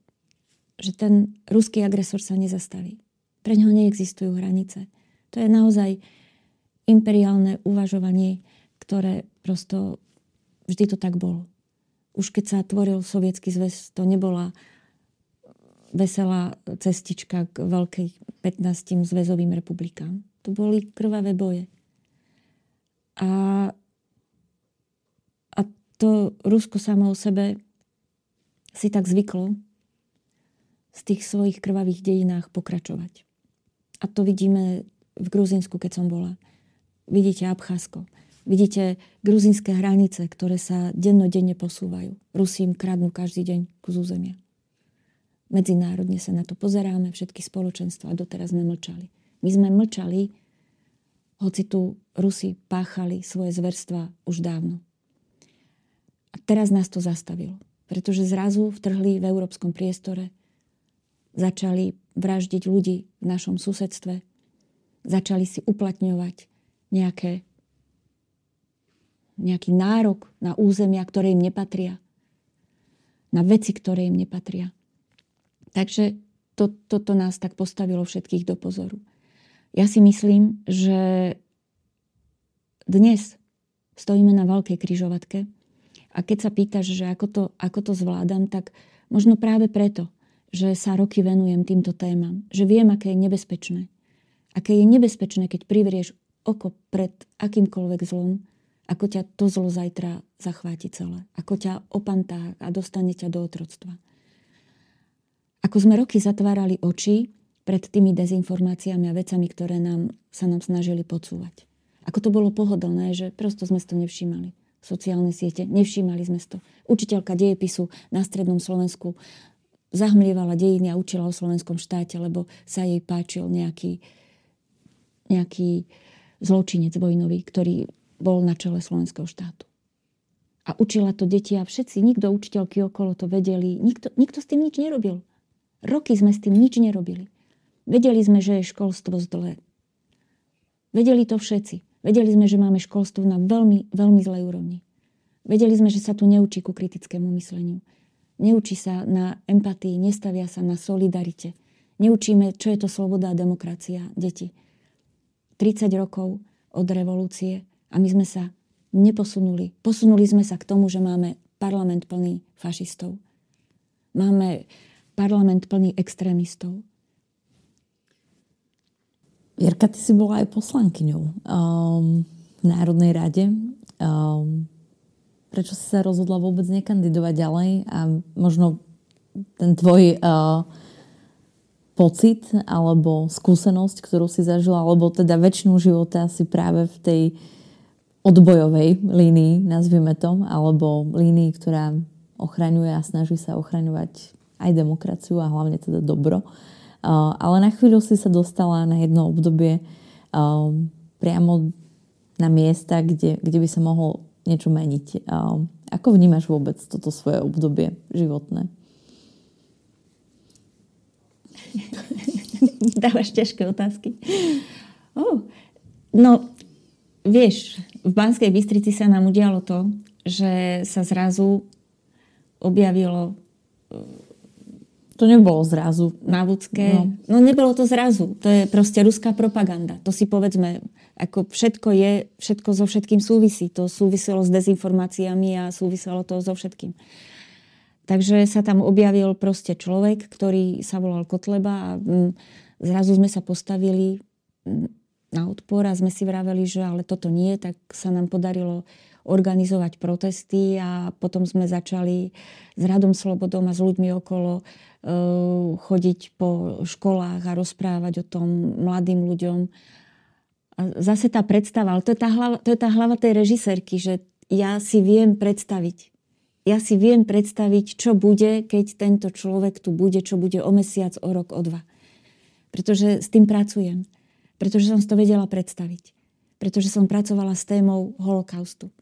že ten ruský agresor sa nezastaví. Pre neho neexistujú hranice. To je naozaj imperiálne uvažovanie, ktoré prosto vždy to tak bolo. Už keď sa tvoril sovietský zväz, to nebola veselá cestička k veľkej 15 zväzovým republikám. To boli krvavé boje. A, a to Rusko samo o sebe si tak zvyklo z tých svojich krvavých dejinách pokračovať. A to vidíme v Gruzinsku, keď som bola. Vidíte Abcházsko. Vidíte gruzinské hranice, ktoré sa dennodenne posúvajú. Rusím kradnú každý deň kus územia. Medzinárodne sa na to pozeráme, všetky spoločenstva doteraz sme mlčali. My sme mlčali, hoci tu Rusi páchali svoje zverstva už dávno. A teraz nás to zastavilo, pretože zrazu vtrhli v európskom priestore, začali vraždiť ľudí v našom susedstve, začali si uplatňovať nejaké, nejaký nárok na územia, ktoré im nepatria, na veci, ktoré im nepatria. Takže to, toto nás tak postavilo všetkých do pozoru. Ja si myslím, že dnes stojíme na veľkej kryžovatke a keď sa pýtaš, že ako to, ako to zvládam, tak možno práve preto, že sa roky venujem týmto témam, že viem, aké je nebezpečné. Aké je nebezpečné, keď privrieš oko pred akýmkoľvek zlom, ako ťa to zlo zajtra zachváti celé. Ako ťa opantá a dostane ťa do otroctva. Ako sme roky zatvárali oči pred tými dezinformáciami a vecami, ktoré nám, sa nám snažili podsúvať. Ako to bolo pohodlné, že prosto sme si to nevšímali. Sociálne siete, nevšímali sme si to. Učiteľka dejepisu na strednom Slovensku zahmlievala dejiny a učila o slovenskom štáte, lebo sa jej páčil nejaký, nejaký zločinec vojnový, ktorý bol na čele slovenského štátu. A učila to deti a všetci, nikto učiteľky okolo to vedeli, nikto, nikto s tým nič nerobil. Roky sme s tým nič nerobili. Vedeli sme, že je školstvo zlé. Vedeli to všetci. Vedeli sme, že máme školstvo na veľmi, veľmi zlej úrovni. Vedeli sme, že sa tu neučí ku kritickému mysleniu. Neučí sa na empatii, nestavia sa na solidarite. Neučíme, čo je to sloboda a demokracia, deti. 30 rokov od revolúcie a my sme sa neposunuli. Posunuli sme sa k tomu, že máme parlament plný fašistov. Máme parlament plný extrémistov. Jirka, ty si bola aj poslankyňou um, v Národnej rade. Um, prečo si sa rozhodla vôbec nekandidovať ďalej a možno ten tvoj uh, pocit alebo skúsenosť, ktorú si zažila, alebo teda väčšinu života si práve v tej odbojovej línii, nazvime to, alebo línii, ktorá ochraňuje a snaží sa ochraňovať aj demokraciu a hlavne teda dobro. Ale na chvíľu si sa dostala na jedno obdobie priamo na miesta, kde, kde by sa mohlo niečo meniť. Ako vnímaš vôbec toto svoje obdobie životné? *laughs* Dávaš ťažké otázky. Oh, no, vieš, v Banskej Bystrici sa nám udialo to, že sa zrazu objavilo to nebolo zrazu. Na ľudské. No. no nebolo to zrazu. To je proste ruská propaganda. To si povedzme, ako všetko je, všetko so všetkým súvisí. To súviselo s dezinformáciami a súviselo to so všetkým. Takže sa tam objavil proste človek, ktorý sa volal Kotleba a mm, zrazu sme sa postavili mm, na odpor a sme si vraveli, že ale toto nie, tak sa nám podarilo organizovať protesty a potom sme začali s Radom Slobodom a s ľuďmi okolo Eh, chodiť po školách a rozprávať o tom mladým ľuďom. A zase tá predstava, ale to je tá hlava, to je tá hlava tej režisérky, že ja si viem predstaviť. Ja si viem predstaviť, čo bude, keď tento človek tu bude, čo bude o mesiac, o rok, o dva. Pretože s tým pracujem. Pretože som si to vedela predstaviť. Pretože som pracovala s témou holokaustu.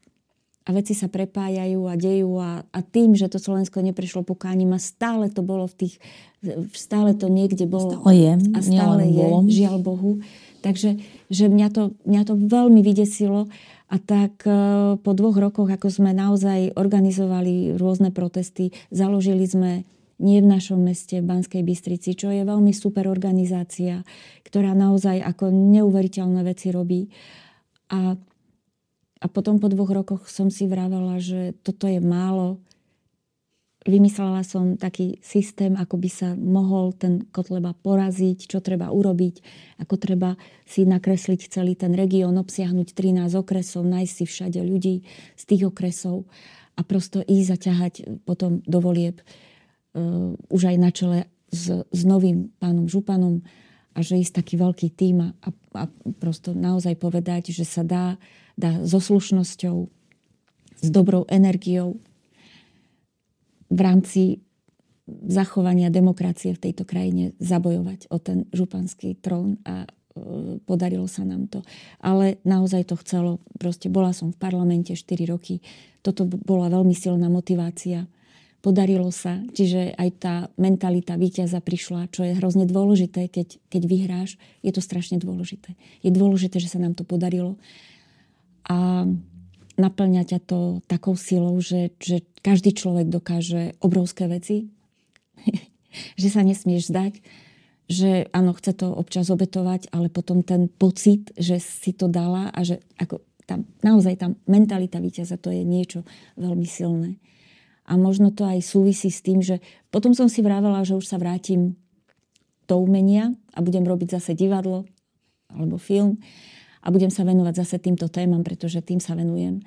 a veci sa prepájajú a dejú a, a tým, že to Slovensko neprešlo pokáním a stále to bolo v tých, stále to niekde bolo. Stále je. A stále je, bolo. žiaľ Bohu. Takže že mňa to, mňa to veľmi vydesilo a tak e, po dvoch rokoch, ako sme naozaj organizovali rôzne protesty, založili sme nie v našom meste, v Banskej Bystrici, čo je veľmi super organizácia, ktorá naozaj ako neuveriteľné veci robí. A a potom po dvoch rokoch som si vravela, že toto je málo. Vymyslela som taký systém, ako by sa mohol ten Kotleba poraziť, čo treba urobiť, ako treba si nakresliť celý ten región, obsiahnuť 13 okresov, nájsť si všade ľudí z tých okresov a prosto ísť a ťahať potom do volieb uh, už aj na čele s, s novým pánom Županom a že ísť taký veľký tým a, a prosto naozaj povedať, že sa dá dá so slušnosťou, s dobrou energiou v rámci zachovania demokracie v tejto krajine zabojovať o ten županský trón a e, podarilo sa nám to. Ale naozaj to chcelo. Proste bola som v parlamente 4 roky. Toto bola veľmi silná motivácia. Podarilo sa. Čiže aj tá mentalita víťaza prišla, čo je hrozne dôležité, keď, keď vyhráš. Je to strašne dôležité. Je dôležité, že sa nám to podarilo a naplňa ťa to takou silou, že, že každý človek dokáže obrovské veci, *laughs* že sa nesmieš zdať, že áno, chce to občas obetovať, ale potom ten pocit, že si to dala a že ako tam, naozaj tam mentalita víťaza, to je niečo veľmi silné. A možno to aj súvisí s tým, že potom som si vravela, že už sa vrátim do umenia a budem robiť zase divadlo alebo film a budem sa venovať zase týmto témam, pretože tým sa venujem.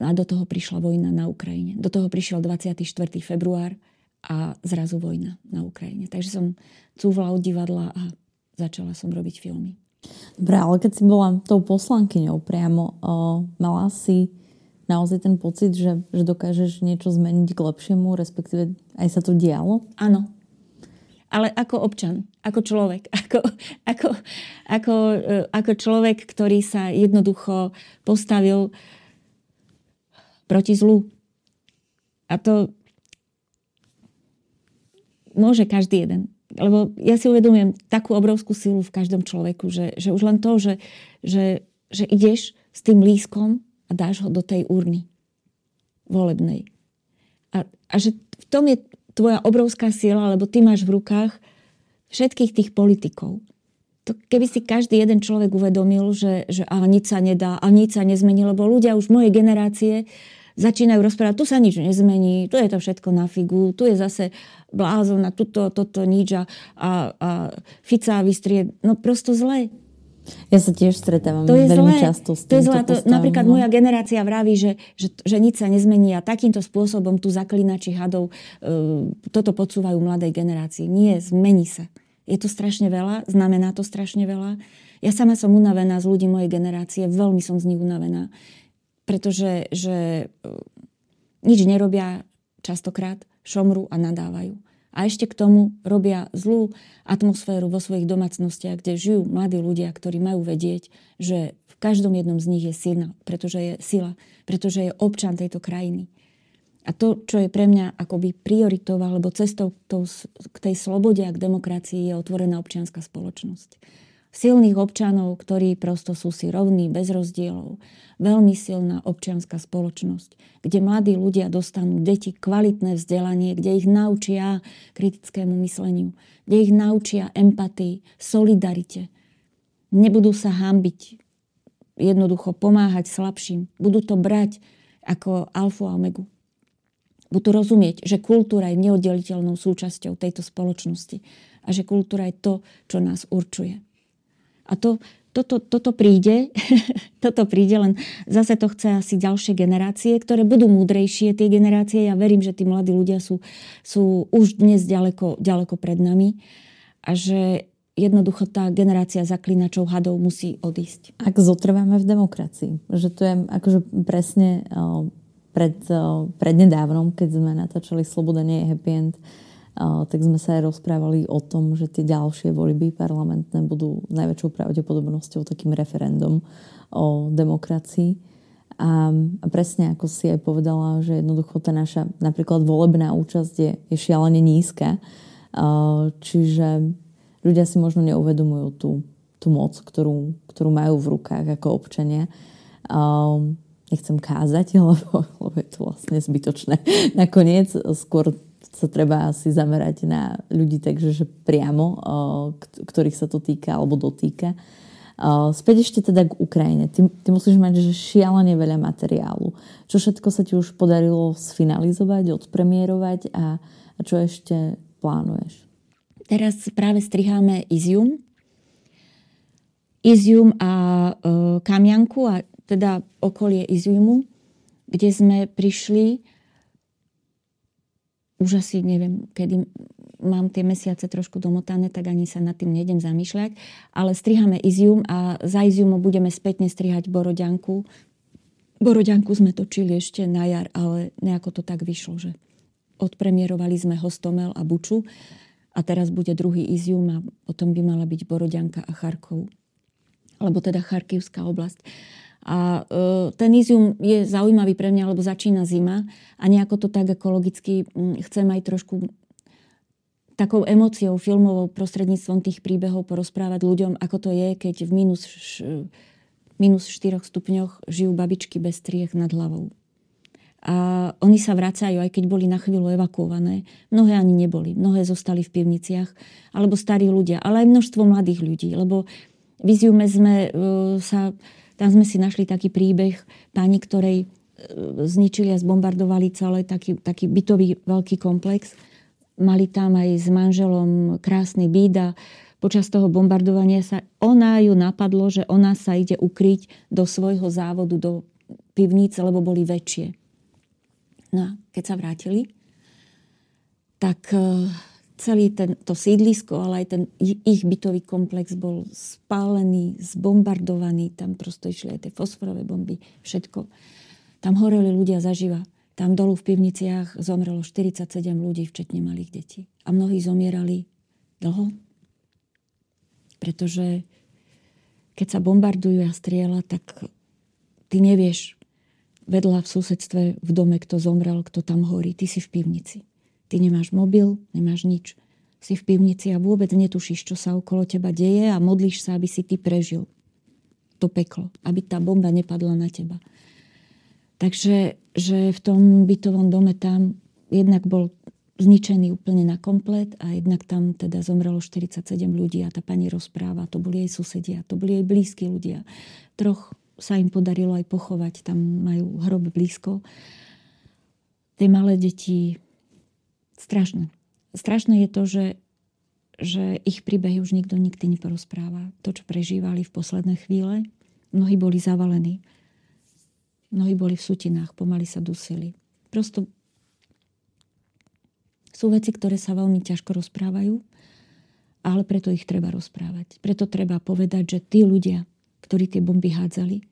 A do toho prišla vojna na Ukrajine. Do toho prišiel 24. február a zrazu vojna na Ukrajine. Takže som cúvla od divadla a začala som robiť filmy. Dobre, ale keď si bola tou poslankyňou priamo, o, mala si naozaj ten pocit, že, že dokážeš niečo zmeniť k lepšiemu, respektíve aj sa to dialo? Áno, ale ako občan, ako človek, *laughs* ako, ako, ako, e, ako človek, ktorý sa jednoducho postavil proti zlu. A to môže každý jeden. Lebo ja si uvedomujem takú obrovskú silu v každom človeku, že, že už len to, že, že, že ideš s tým lískom a dáš ho do tej urny volebnej. A, a že v tom je tvoja obrovská sila, lebo ty máš v rukách všetkých tých politikov. To, keby si každý jeden človek uvedomil, že, že a nič sa nedá, a nič sa nezmení, lebo ľudia už mojej generácie začínajú rozprávať, tu sa nič nezmení, tu je to všetko na figu, tu je zase blázon a tuto, toto nič a, a, a Fica vystrie, no prosto zle. Ja sa tiež stretávam to je veľmi zlé. často s to je zlé. To, napríklad moja generácia vraví, že, že, že nič sa nezmení a takýmto spôsobom tu zaklinači hadov uh, toto podsúvajú mladej generácii. Nie, zmení sa. Je to strašne veľa, znamená to strašne veľa. Ja sama som unavená z ľudí mojej generácie, veľmi som z nich unavená. Pretože že, uh, nič nerobia častokrát, šomru a nadávajú a ešte k tomu robia zlú atmosféru vo svojich domácnostiach, kde žijú mladí ľudia, ktorí majú vedieť, že v každom jednom z nich je sila, pretože je sila, pretože je občan tejto krajiny. A to, čo je pre mňa akoby prioritou alebo cestou k tej slobode a k demokracii, je otvorená občianská spoločnosť silných občanov, ktorí prosto sú si rovní, bez rozdielov. Veľmi silná občianská spoločnosť, kde mladí ľudia dostanú deti kvalitné vzdelanie, kde ich naučia kritickému mysleniu, kde ich naučia empatii, solidarite. Nebudú sa hambiť, jednoducho pomáhať slabším. Budú to brať ako alfu a omegu. Budú rozumieť, že kultúra je neoddeliteľnou súčasťou tejto spoločnosti a že kultúra je to, čo nás určuje. A to, toto, toto príde, *laughs* toto príde, len zase to chce asi ďalšie generácie, ktoré budú múdrejšie, tie generácie. Ja verím, že tí mladí ľudia sú, sú už dnes ďaleko, ďaleko pred nami a že jednoducho tá generácia zaklinačov hadov musí odísť. Ak zotrváme v demokracii, že to je akože presne pred, prednedávnom, keď sme natáčali Sloboda nie je happy end, tak sme sa aj rozprávali o tom, že tie ďalšie voľby parlamentné budú najväčšou pravdepodobnosťou takým referendum o demokracii. A, a presne ako si aj povedala, že jednoducho tá naša napríklad volebná účasť je, je šialene nízka. Čiže ľudia si možno neuvedomujú tú, tú moc, ktorú, ktorú majú v rukách ako občania. Nechcem kázať, *laughs* lebo, lebo je to vlastne zbytočné. Nakoniec skôr sa treba asi zamerať na ľudí takže že priamo, ktorých sa to týka alebo dotýka. Späť ešte teda k Ukrajine. Ty, ty musíš mať že šialene veľa materiálu. Čo všetko sa ti už podarilo sfinalizovať, odpremierovať a, a čo ešte plánuješ? Teraz práve striháme Izium. Izium a uh, Kamianku a teda okolie Iziumu, kde sme prišli už asi neviem, kedy mám tie mesiace trošku domotané, tak ani sa nad tým nejdem zamýšľať. Ale striháme Izium a za Iziumu budeme spätne strihať Boroďanku. Boroďanku sme točili ešte na jar, ale nejako to tak vyšlo, že odpremierovali sme Hostomel a Buču a teraz bude druhý Izium a potom by mala byť Boroďanka a Charkov. Alebo teda Charkivská oblasť. A e, ten Izium je zaujímavý pre mňa, lebo začína zima a nejako to tak ekologicky chcem aj trošku takou emóciou filmovou prostredníctvom tých príbehov porozprávať ľuďom, ako to je, keď v minus, minus 4 stupňoch žijú babičky bez striech nad hlavou. A oni sa vracajú, aj keď boli na chvíľu evakuované. Mnohé ani neboli. Mnohé zostali v pivniciach. Alebo starí ľudia. Ale aj množstvo mladých ľudí. Lebo v Iziume sme e, sa... Tam sme si našli taký príbeh pani, ktorej e, zničili a zbombardovali celý taký, taký bytový veľký komplex mali tam aj s manželom krásny byt a počas toho bombardovania sa ona ju napadlo, že ona sa ide ukryť do svojho závodu, do pivnice, lebo boli väčšie. No a keď sa vrátili, tak e, celý ten, to sídlisko, ale aj ten ich bytový komplex bol spálený, zbombardovaný. Tam prosto išli aj tie fosforové bomby, všetko. Tam horeli ľudia zaživa. Tam dolu v pivniciach zomrelo 47 ľudí, včetne malých detí. A mnohí zomierali dlho, pretože keď sa bombardujú a strieľa, tak ty nevieš vedľa v susedstve v dome, kto zomrel, kto tam horí. Ty si v pivnici. Ty nemáš mobil, nemáš nič. Si v pivnici a vôbec netušíš, čo sa okolo teba deje a modlíš sa, aby si ty prežil to peklo. Aby tá bomba nepadla na teba. Takže že v tom bytovom dome tam jednak bol zničený úplne na komplet a jednak tam teda zomrelo 47 ľudí a tá pani rozpráva, to boli jej susedia, to boli jej blízki ľudia. Troch sa im podarilo aj pochovať, tam majú hrob blízko. Tie malé deti, strašné. Strašné je to, že, že ich príbehy už nikto nikdy neporozpráva. To, čo prežívali v posledné chvíle, mnohí boli zavalení Mnohí boli v sutinách, pomaly sa dusili. Prosto sú veci, ktoré sa veľmi ťažko rozprávajú, ale preto ich treba rozprávať. Preto treba povedať, že tí ľudia, ktorí tie bomby hádzali,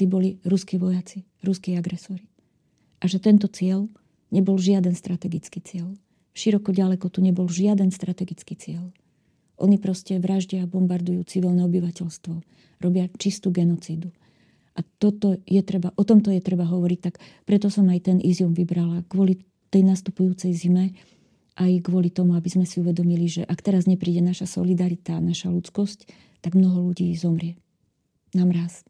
tí boli ruskí vojaci, ruskí agresori. A že tento cieľ nebol žiaden strategický cieľ. Široko ďaleko tu nebol žiaden strategický cieľ. Oni proste vraždia a bombardujú civilné obyvateľstvo. Robia čistú genocídu. A toto je treba, o tomto je treba hovoriť, tak preto som aj ten Izium vybrala. Kvôli tej nastupujúcej zime, aj kvôli tomu, aby sme si uvedomili, že ak teraz nepríde naša solidarita, naša ľudskosť, tak mnoho ľudí zomrie. Na mraz.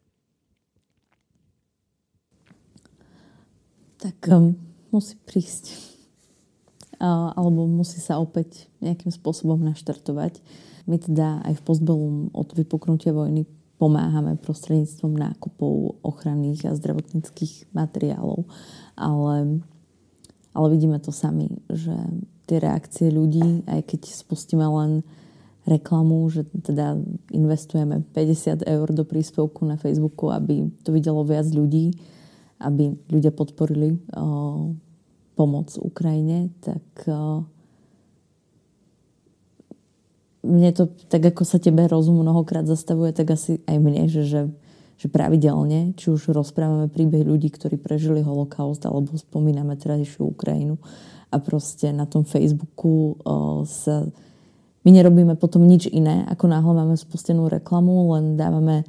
Tak um, musí prísť. Alebo musí sa opäť nejakým spôsobom naštartovať. My teda aj v Postbellum od vypuknutia vojny pomáhame prostredníctvom nákupov ochranných a zdravotníckých materiálov. Ale, ale vidíme to sami, že tie reakcie ľudí, aj keď spustíme len reklamu, že teda investujeme 50 eur do príspevku na Facebooku, aby to videlo viac ľudí, aby ľudia podporili o, pomoc Ukrajine, tak o, mne to, tak ako sa tebe rozum mnohokrát zastavuje, tak asi aj mne, že, že, že pravidelne, či už rozprávame príbeh ľudí, ktorí prežili holokaust, alebo spomíname terajšiu Ukrajinu a proste na tom Facebooku o, sa my nerobíme potom nič iné, ako náhle máme spustenú reklamu, len dávame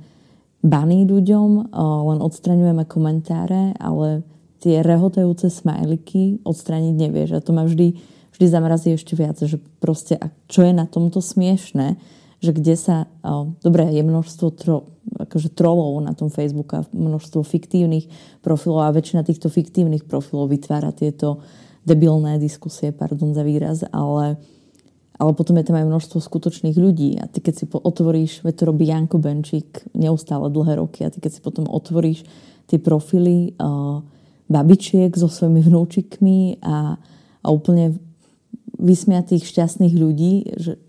baní ľuďom, len odstraňujeme komentáre, ale tie rehotajúce smajliky odstraniť nevieš. A to ma vždy, vždy zamrazí ešte viac, že proste, a čo je na tomto smiešné, že kde sa, o, dobre, je množstvo tro, akože trolov na tom Facebooku, množstvo fiktívnych profilov a väčšina týchto fiktívnych profilov vytvára tieto debilné diskusie, pardon za výraz, ale, ale potom je tam aj množstvo skutočných ľudí a ty keď si otvoríš, veď to robí Janko Benčík neustále dlhé roky a ty keď si potom otvoríš tie profily uh, babičiek so svojimi vnúčikmi a, a úplne vysmiatých šťastných ľudí, že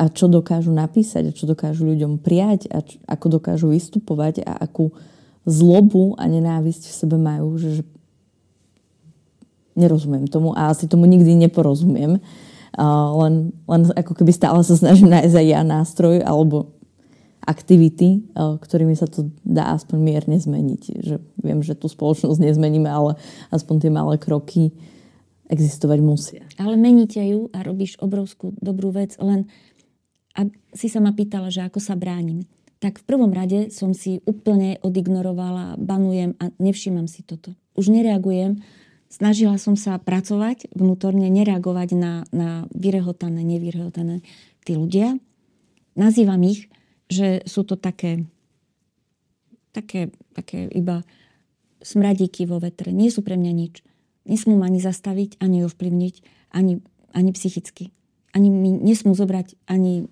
a čo dokážu napísať a čo dokážu ľuďom prijať a čo, ako dokážu vystupovať a akú zlobu a nenávisť v sebe majú, že, že nerozumiem tomu a asi tomu nikdy neporozumiem. Len, len ako keby stále sa snažím nájsť aj ja nástroj alebo aktivity, uh, ktorými sa to dá aspoň mierne zmeniť. Že viem, že tú spoločnosť nezmeníme, ale aspoň tie malé kroky existovať musia. Ale meníte ju a robíš obrovskú dobrú vec, len a si sa ma pýtala, že ako sa bránim. Tak v prvom rade som si úplne odignorovala, banujem a nevšímam si toto. Už nereagujem. Snažila som sa pracovať vnútorne, nereagovať na, na vyrehotané, nevyrehotané tí ľudia. Nazývam ich, že sú to také, také, také iba smradíky vo vetre. Nie sú pre mňa nič. Nesmú ma ani zastaviť, ani ovplyvniť, ani, ani psychicky. Ani mi nesmú zobrať ani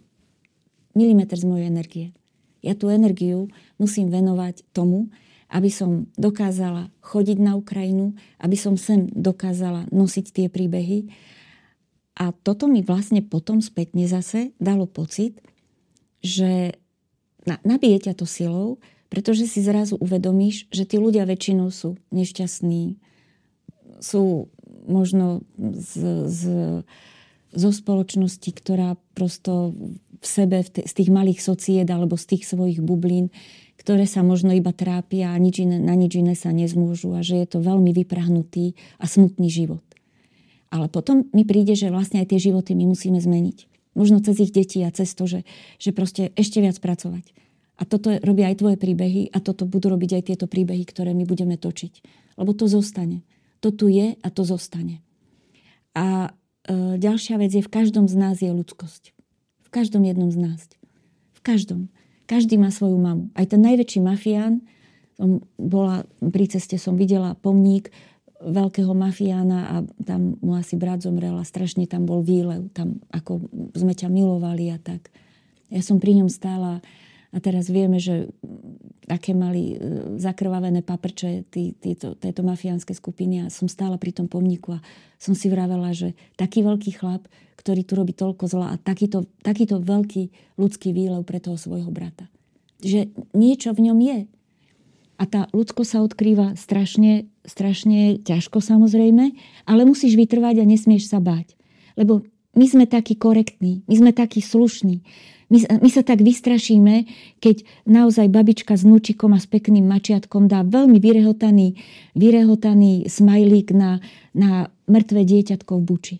milimeter z mojej energie. Ja tú energiu musím venovať tomu, aby som dokázala chodiť na Ukrajinu, aby som sem dokázala nosiť tie príbehy. A toto mi vlastne potom spätne zase dalo pocit, že nabije ťa to silou, pretože si zrazu uvedomíš, že tí ľudia väčšinou sú nešťastní, sú možno z, z, zo spoločnosti, ktorá prosto v sebe z tých malých socied alebo z tých svojich bublín, ktoré sa možno iba trápia a nič iné, na nič iné sa nezmôžu a že je to veľmi vyprahnutý a smutný život. Ale potom mi príde, že vlastne aj tie životy my musíme zmeniť. Možno cez ich deti a cez to, že, že proste ešte viac pracovať. A toto robia aj tvoje príbehy a toto budú robiť aj tieto príbehy, ktoré my budeme točiť. Lebo to zostane. To tu je a to zostane. A e, ďalšia vec je, v každom z nás je ľudskosť. V každom jednom z nás. V každom. Každý má svoju mamu. Aj ten najväčší mafián, som bola, pri ceste som videla pomník veľkého mafiána a tam mu asi brat zomrel a strašne tam bol výlev. Tam ako sme ťa milovali a tak. Ja som pri ňom stála a teraz vieme, že aké mali e, zakrvavené paprče tí, títo, tieto mafiánske skupiny a som stála pri tom pomníku a som si vravela, že taký veľký chlap ktorý tu robí toľko zla a takýto, takýto veľký ľudský výlev pre toho svojho brata. Že niečo v ňom je. A tá ľudsko sa odkrýva strašne, strašne ťažko samozrejme, ale musíš vytrvať a nesmieš sa báť. Lebo my sme takí korektní, my sme takí slušní. My, my sa tak vystrašíme, keď naozaj babička s nučikom a s pekným mačiatkom dá veľmi vyrehotaný, vyrehotaný smajlík na, na mŕtve dieťatko v buči.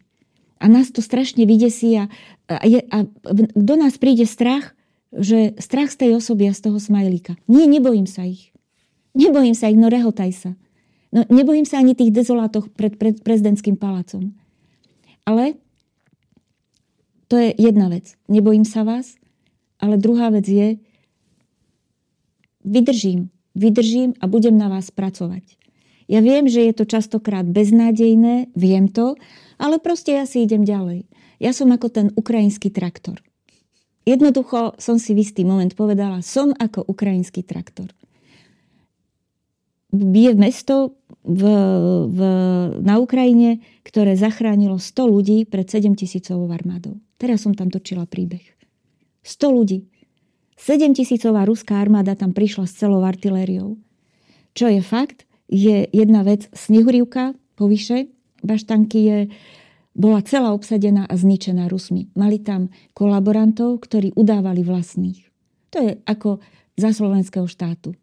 A nás to strašne vydesí a, a, je, a do nás príde strach, že strach z tej osoby a z toho smajlíka. Nie, nebojím sa ich. Nebojím sa ich, no rehotaj sa. No, nebojím sa ani tých dezolátoch pred, pred prezidentským palácom. Ale to je jedna vec. Nebojím sa vás, ale druhá vec je, vydržím, vydržím a budem na vás pracovať. Ja viem, že je to častokrát beznádejné, viem to, ale proste ja si idem ďalej. Ja som ako ten ukrajinský traktor. Jednoducho som si v istý moment povedala, som ako ukrajinský traktor. Je mesto v, v, na Ukrajine, ktoré zachránilo 100 ľudí pred 7 tisícovou armádou. Teraz som tam točila príbeh. 100 ľudí. 7 tisícová ruská armáda tam prišla s celou artilériou. Čo je fakt, je jedna vec snihurivka povyše, Baštanky je, bola celá obsadená a zničená Rusmi. Mali tam kolaborantov, ktorí udávali vlastných. To je ako za slovenského štátu.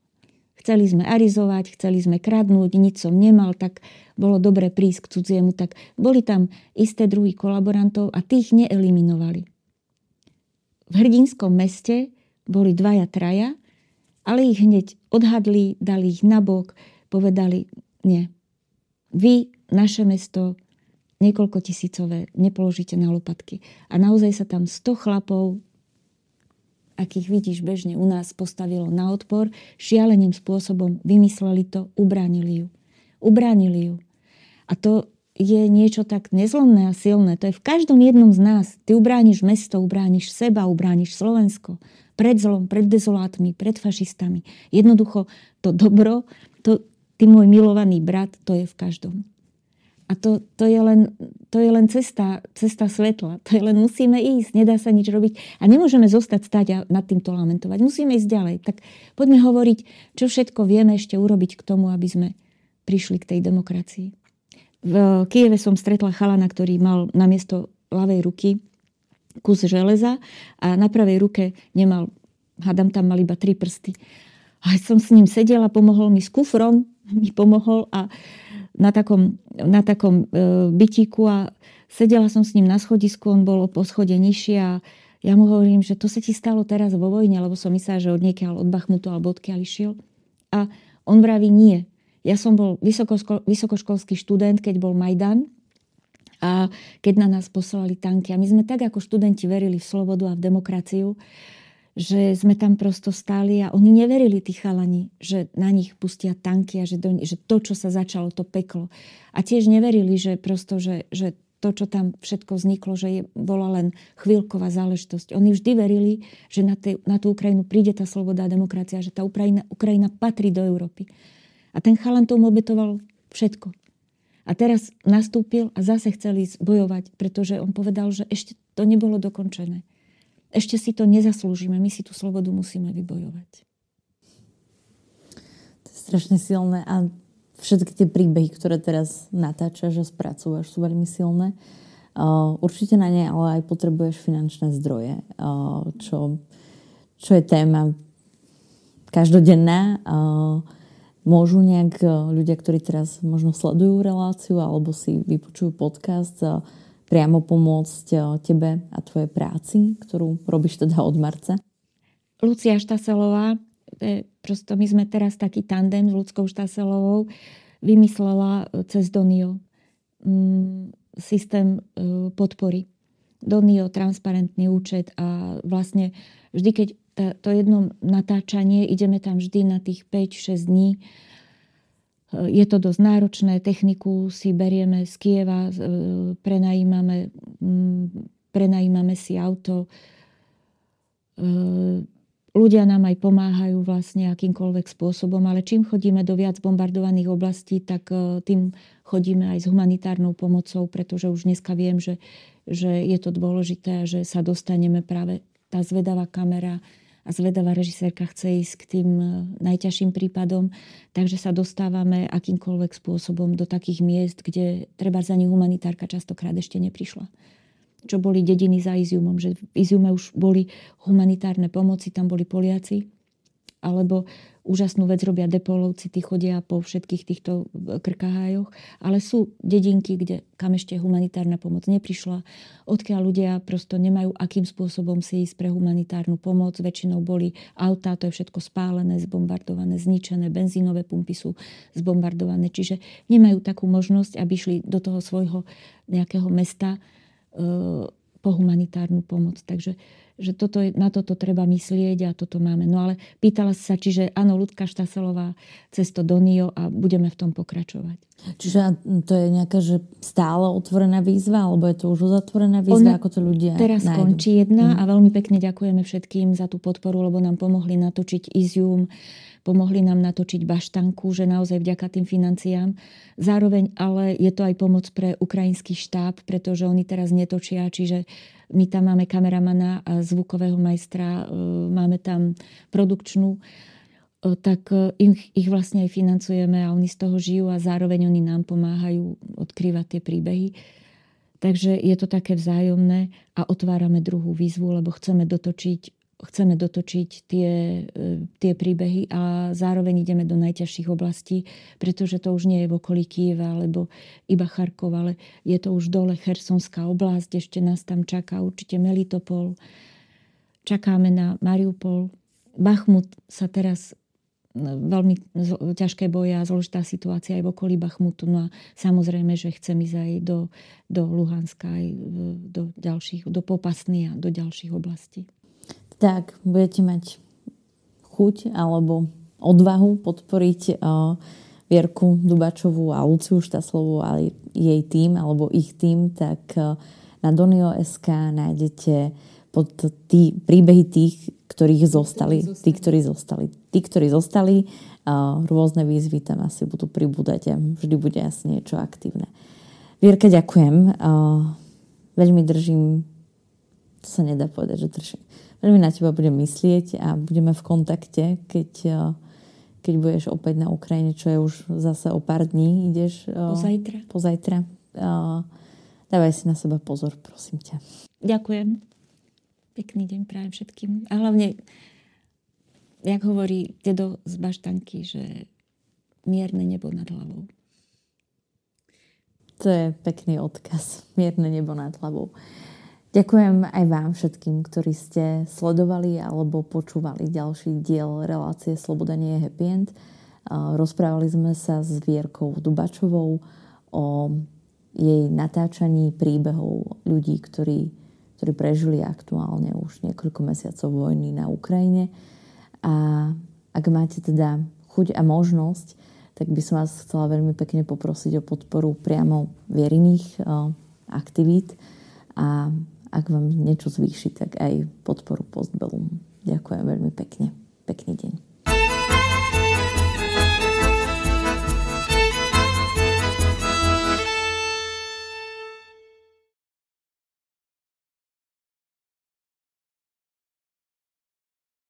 Chceli sme arizovať, chceli sme kradnúť, nič som nemal, tak bolo dobre prísť k cudziemu. Tak boli tam isté druhy kolaborantov a tých neeliminovali. V hrdinskom meste boli dvaja traja Ale ich hneď odhadli, dali ich nabok, povedali, nie, vy, naše mesto, niekoľko tisícové, nepoložíte na lopatky. A naozaj sa tam 100 chlapov, akých vidíš bežne u nás, postavilo na odpor, šialeným spôsobom vymysleli to, ubránili ju. Ubránili ju. A to je niečo tak nezlomné a silné. To je v každom jednom z nás. Ty ubrániš mesto, ubrániš seba, ubrániš Slovensko. Pred zlom, pred dezolátmi, pred fašistami. Jednoducho to dobro, to, ty môj milovaný brat, to je v každom. A to, to, je len, to je len cesta, cesta svetla. To je len musíme ísť, nedá sa nič robiť. A nemôžeme zostať stať a nad týmto lamentovať. Musíme ísť ďalej. Tak poďme hovoriť, čo všetko vieme ešte urobiť k tomu, aby sme prišli k tej demokracii. V Kieve som stretla chalana, ktorý mal na miesto ľavej ruky kus železa a na pravej ruke nemal, hádam tam mal iba tri prsty. A som s ním sedela, pomohol mi s kufrom, mi pomohol a na takom, na takom e, bytíku a sedela som s ním na schodisku, on bol po schode nižšie a ja mu hovorím, že to sa ti stalo teraz vo vojne, lebo som myslela, že od niekiaľ od Bachmutu alebo odkiaľ išiel. A on vraví nie. Ja som bol vysokoškolský študent, keď bol Majdan a keď na nás poslali tanky. A my sme tak ako študenti verili v slobodu a v demokraciu, že sme tam prosto stáli a oni neverili, tí chalani, že na nich pustia tanky a že, do, že to, čo sa začalo, to peklo. A tiež neverili, že prosto, že, že to, čo tam všetko vzniklo, že je, bola len chvíľková záležitosť. Oni vždy verili, že na, te, na tú Ukrajinu príde tá sloboda a demokracia, že tá Ukrajina, Ukrajina patrí do Európy. A ten chalan tomu obetoval všetko. A teraz nastúpil a zase chcel ísť bojovať, pretože on povedal, že ešte to nebolo dokončené. Ešte si to nezaslúžime, my si tú slobodu musíme vybojovať. To je strašne silné a všetky tie príbehy, ktoré teraz natáčaš a spracúvaš, sú veľmi silné. určite na ne ale aj potrebuješ finančné zdroje, čo, čo je téma každodenná. Môžu nejak ľudia, ktorí teraz možno sledujú reláciu alebo si vypočujú podcast, priamo pomôcť e, tebe a tvojej práci, ktorú robíš teda od marca? Lucia Štaselová, prosto my sme teraz taký tandem s Ľudskou Štaselovou, vymyslela cez Donio mm, systém podpory. Donio, transparentný účet a vlastne vždy, keď to jedno natáčanie, ideme tam vždy na tých 5-6 dní. Je to dosť náročné, techniku si berieme z Kieva, prenajímame, mm, prenajímame si auto. E, ľudia nám aj pomáhajú vlastne akýmkoľvek spôsobom, ale čím chodíme do viac bombardovaných oblastí, tak e, tým chodíme aj s humanitárnou pomocou, pretože už dneska viem, že, že je to dôležité a že sa dostaneme práve tá zvedavá kamera, a zvedavá režisérka chce ísť k tým e, najťažším prípadom, takže sa dostávame akýmkoľvek spôsobom do takých miest, kde treba za nich humanitárka častokrát ešte neprišla. Čo boli dediny za Iziumom, že v Iziume už boli humanitárne pomoci, tam boli Poliaci, alebo úžasnú vec robia depolovci, tí chodia po všetkých týchto krkahájoch, ale sú dedinky, kde, kam ešte humanitárna pomoc neprišla, odkiaľ ľudia prosto nemajú akým spôsobom si ísť pre humanitárnu pomoc. Väčšinou boli autá, to je všetko spálené, zbombardované, zničené, benzínové pumpy sú zbombardované, čiže nemajú takú možnosť, aby šli do toho svojho nejakého mesta e, po humanitárnu pomoc. Takže že toto je, na toto treba myslieť a toto máme. No ale pýtala sa, čiže áno, Ľudka Štaselová cesto do NIO a budeme v tom pokračovať. Čiže to je nejaká že stále otvorená výzva, alebo je to už uzatvorená výzva, Ona ako to ľudia Teraz nájdu? končí jedna mm. a veľmi pekne ďakujeme všetkým za tú podporu, lebo nám pomohli natočiť Izium, pomohli nám natočiť baštanku, že naozaj vďaka tým financiám. Zároveň ale je to aj pomoc pre ukrajinský štáb, pretože oni teraz netočia, čiže my tam máme kameramana a zvukového majstra, e, máme tam produkčnú, e, tak e, ich, ich vlastne aj financujeme a oni z toho žijú a zároveň oni nám pomáhajú odkrývať tie príbehy. Takže je to také vzájomné a otvárame druhú výzvu, lebo chceme dotočiť chceme dotočiť tie, e, tie príbehy a zároveň ideme do najťažších oblastí, pretože to už nie je v okolí Kieva alebo iba Charkov, ale je to už dole Chersonská oblasť, ešte nás tam čaká určite Melitopol, čakáme na Mariupol, Bachmut sa teraz veľmi ťažké boje a zložitá situácia aj v okolí Bachmutu. No a samozrejme, že chcem ísť aj do, do Luhanska, aj do ďalších, do Popasny a do ďalších oblastí. Tak, budete mať chuť alebo odvahu podporiť uh, Vierku Dubačovú a Luciu Štaslovú a jej tým alebo ich tým, tak uh, na Donio.sk nájdete pod tí, príbehy tých, ktorých zostali, tí, ktorí zostali. Tí, ktorí zostali, uh, rôzne výzvy tam asi budú pribúdať a vždy bude asi niečo aktívne. Vierka, ďakujem. Uh, veľmi držím, to sa nedá povedať, že držím. Veľmi na teba budem myslieť a budeme v kontakte, keď, uh, keď budeš opäť na Ukrajine, čo je už zase o pár dní. Ideš uh, pozajtra. pozajtra. Uh, dávaj si na seba pozor, prosím ťa. Ďakujem. Pekný deň prajem všetkým. A hlavne, jak hovorí dedo z baštanky, že mierne nebo nad hlavou. To je pekný odkaz. Mierne nebo nad hlavou. Ďakujem aj vám všetkým, ktorí ste sledovali alebo počúvali ďalší diel relácie Sloboda nie je happy end. Rozprávali sme sa s Vierkou Dubačovou o jej natáčaní príbehov ľudí, ktorí ktorí prežili aktuálne už niekoľko mesiacov vojny na Ukrajine. A ak máte teda chuť a možnosť, tak by som vás chcela veľmi pekne poprosiť o podporu priamo vierných aktivít a ak vám niečo zvýši, tak aj podporu Postbellum. Ďakujem veľmi pekne. Pekný deň.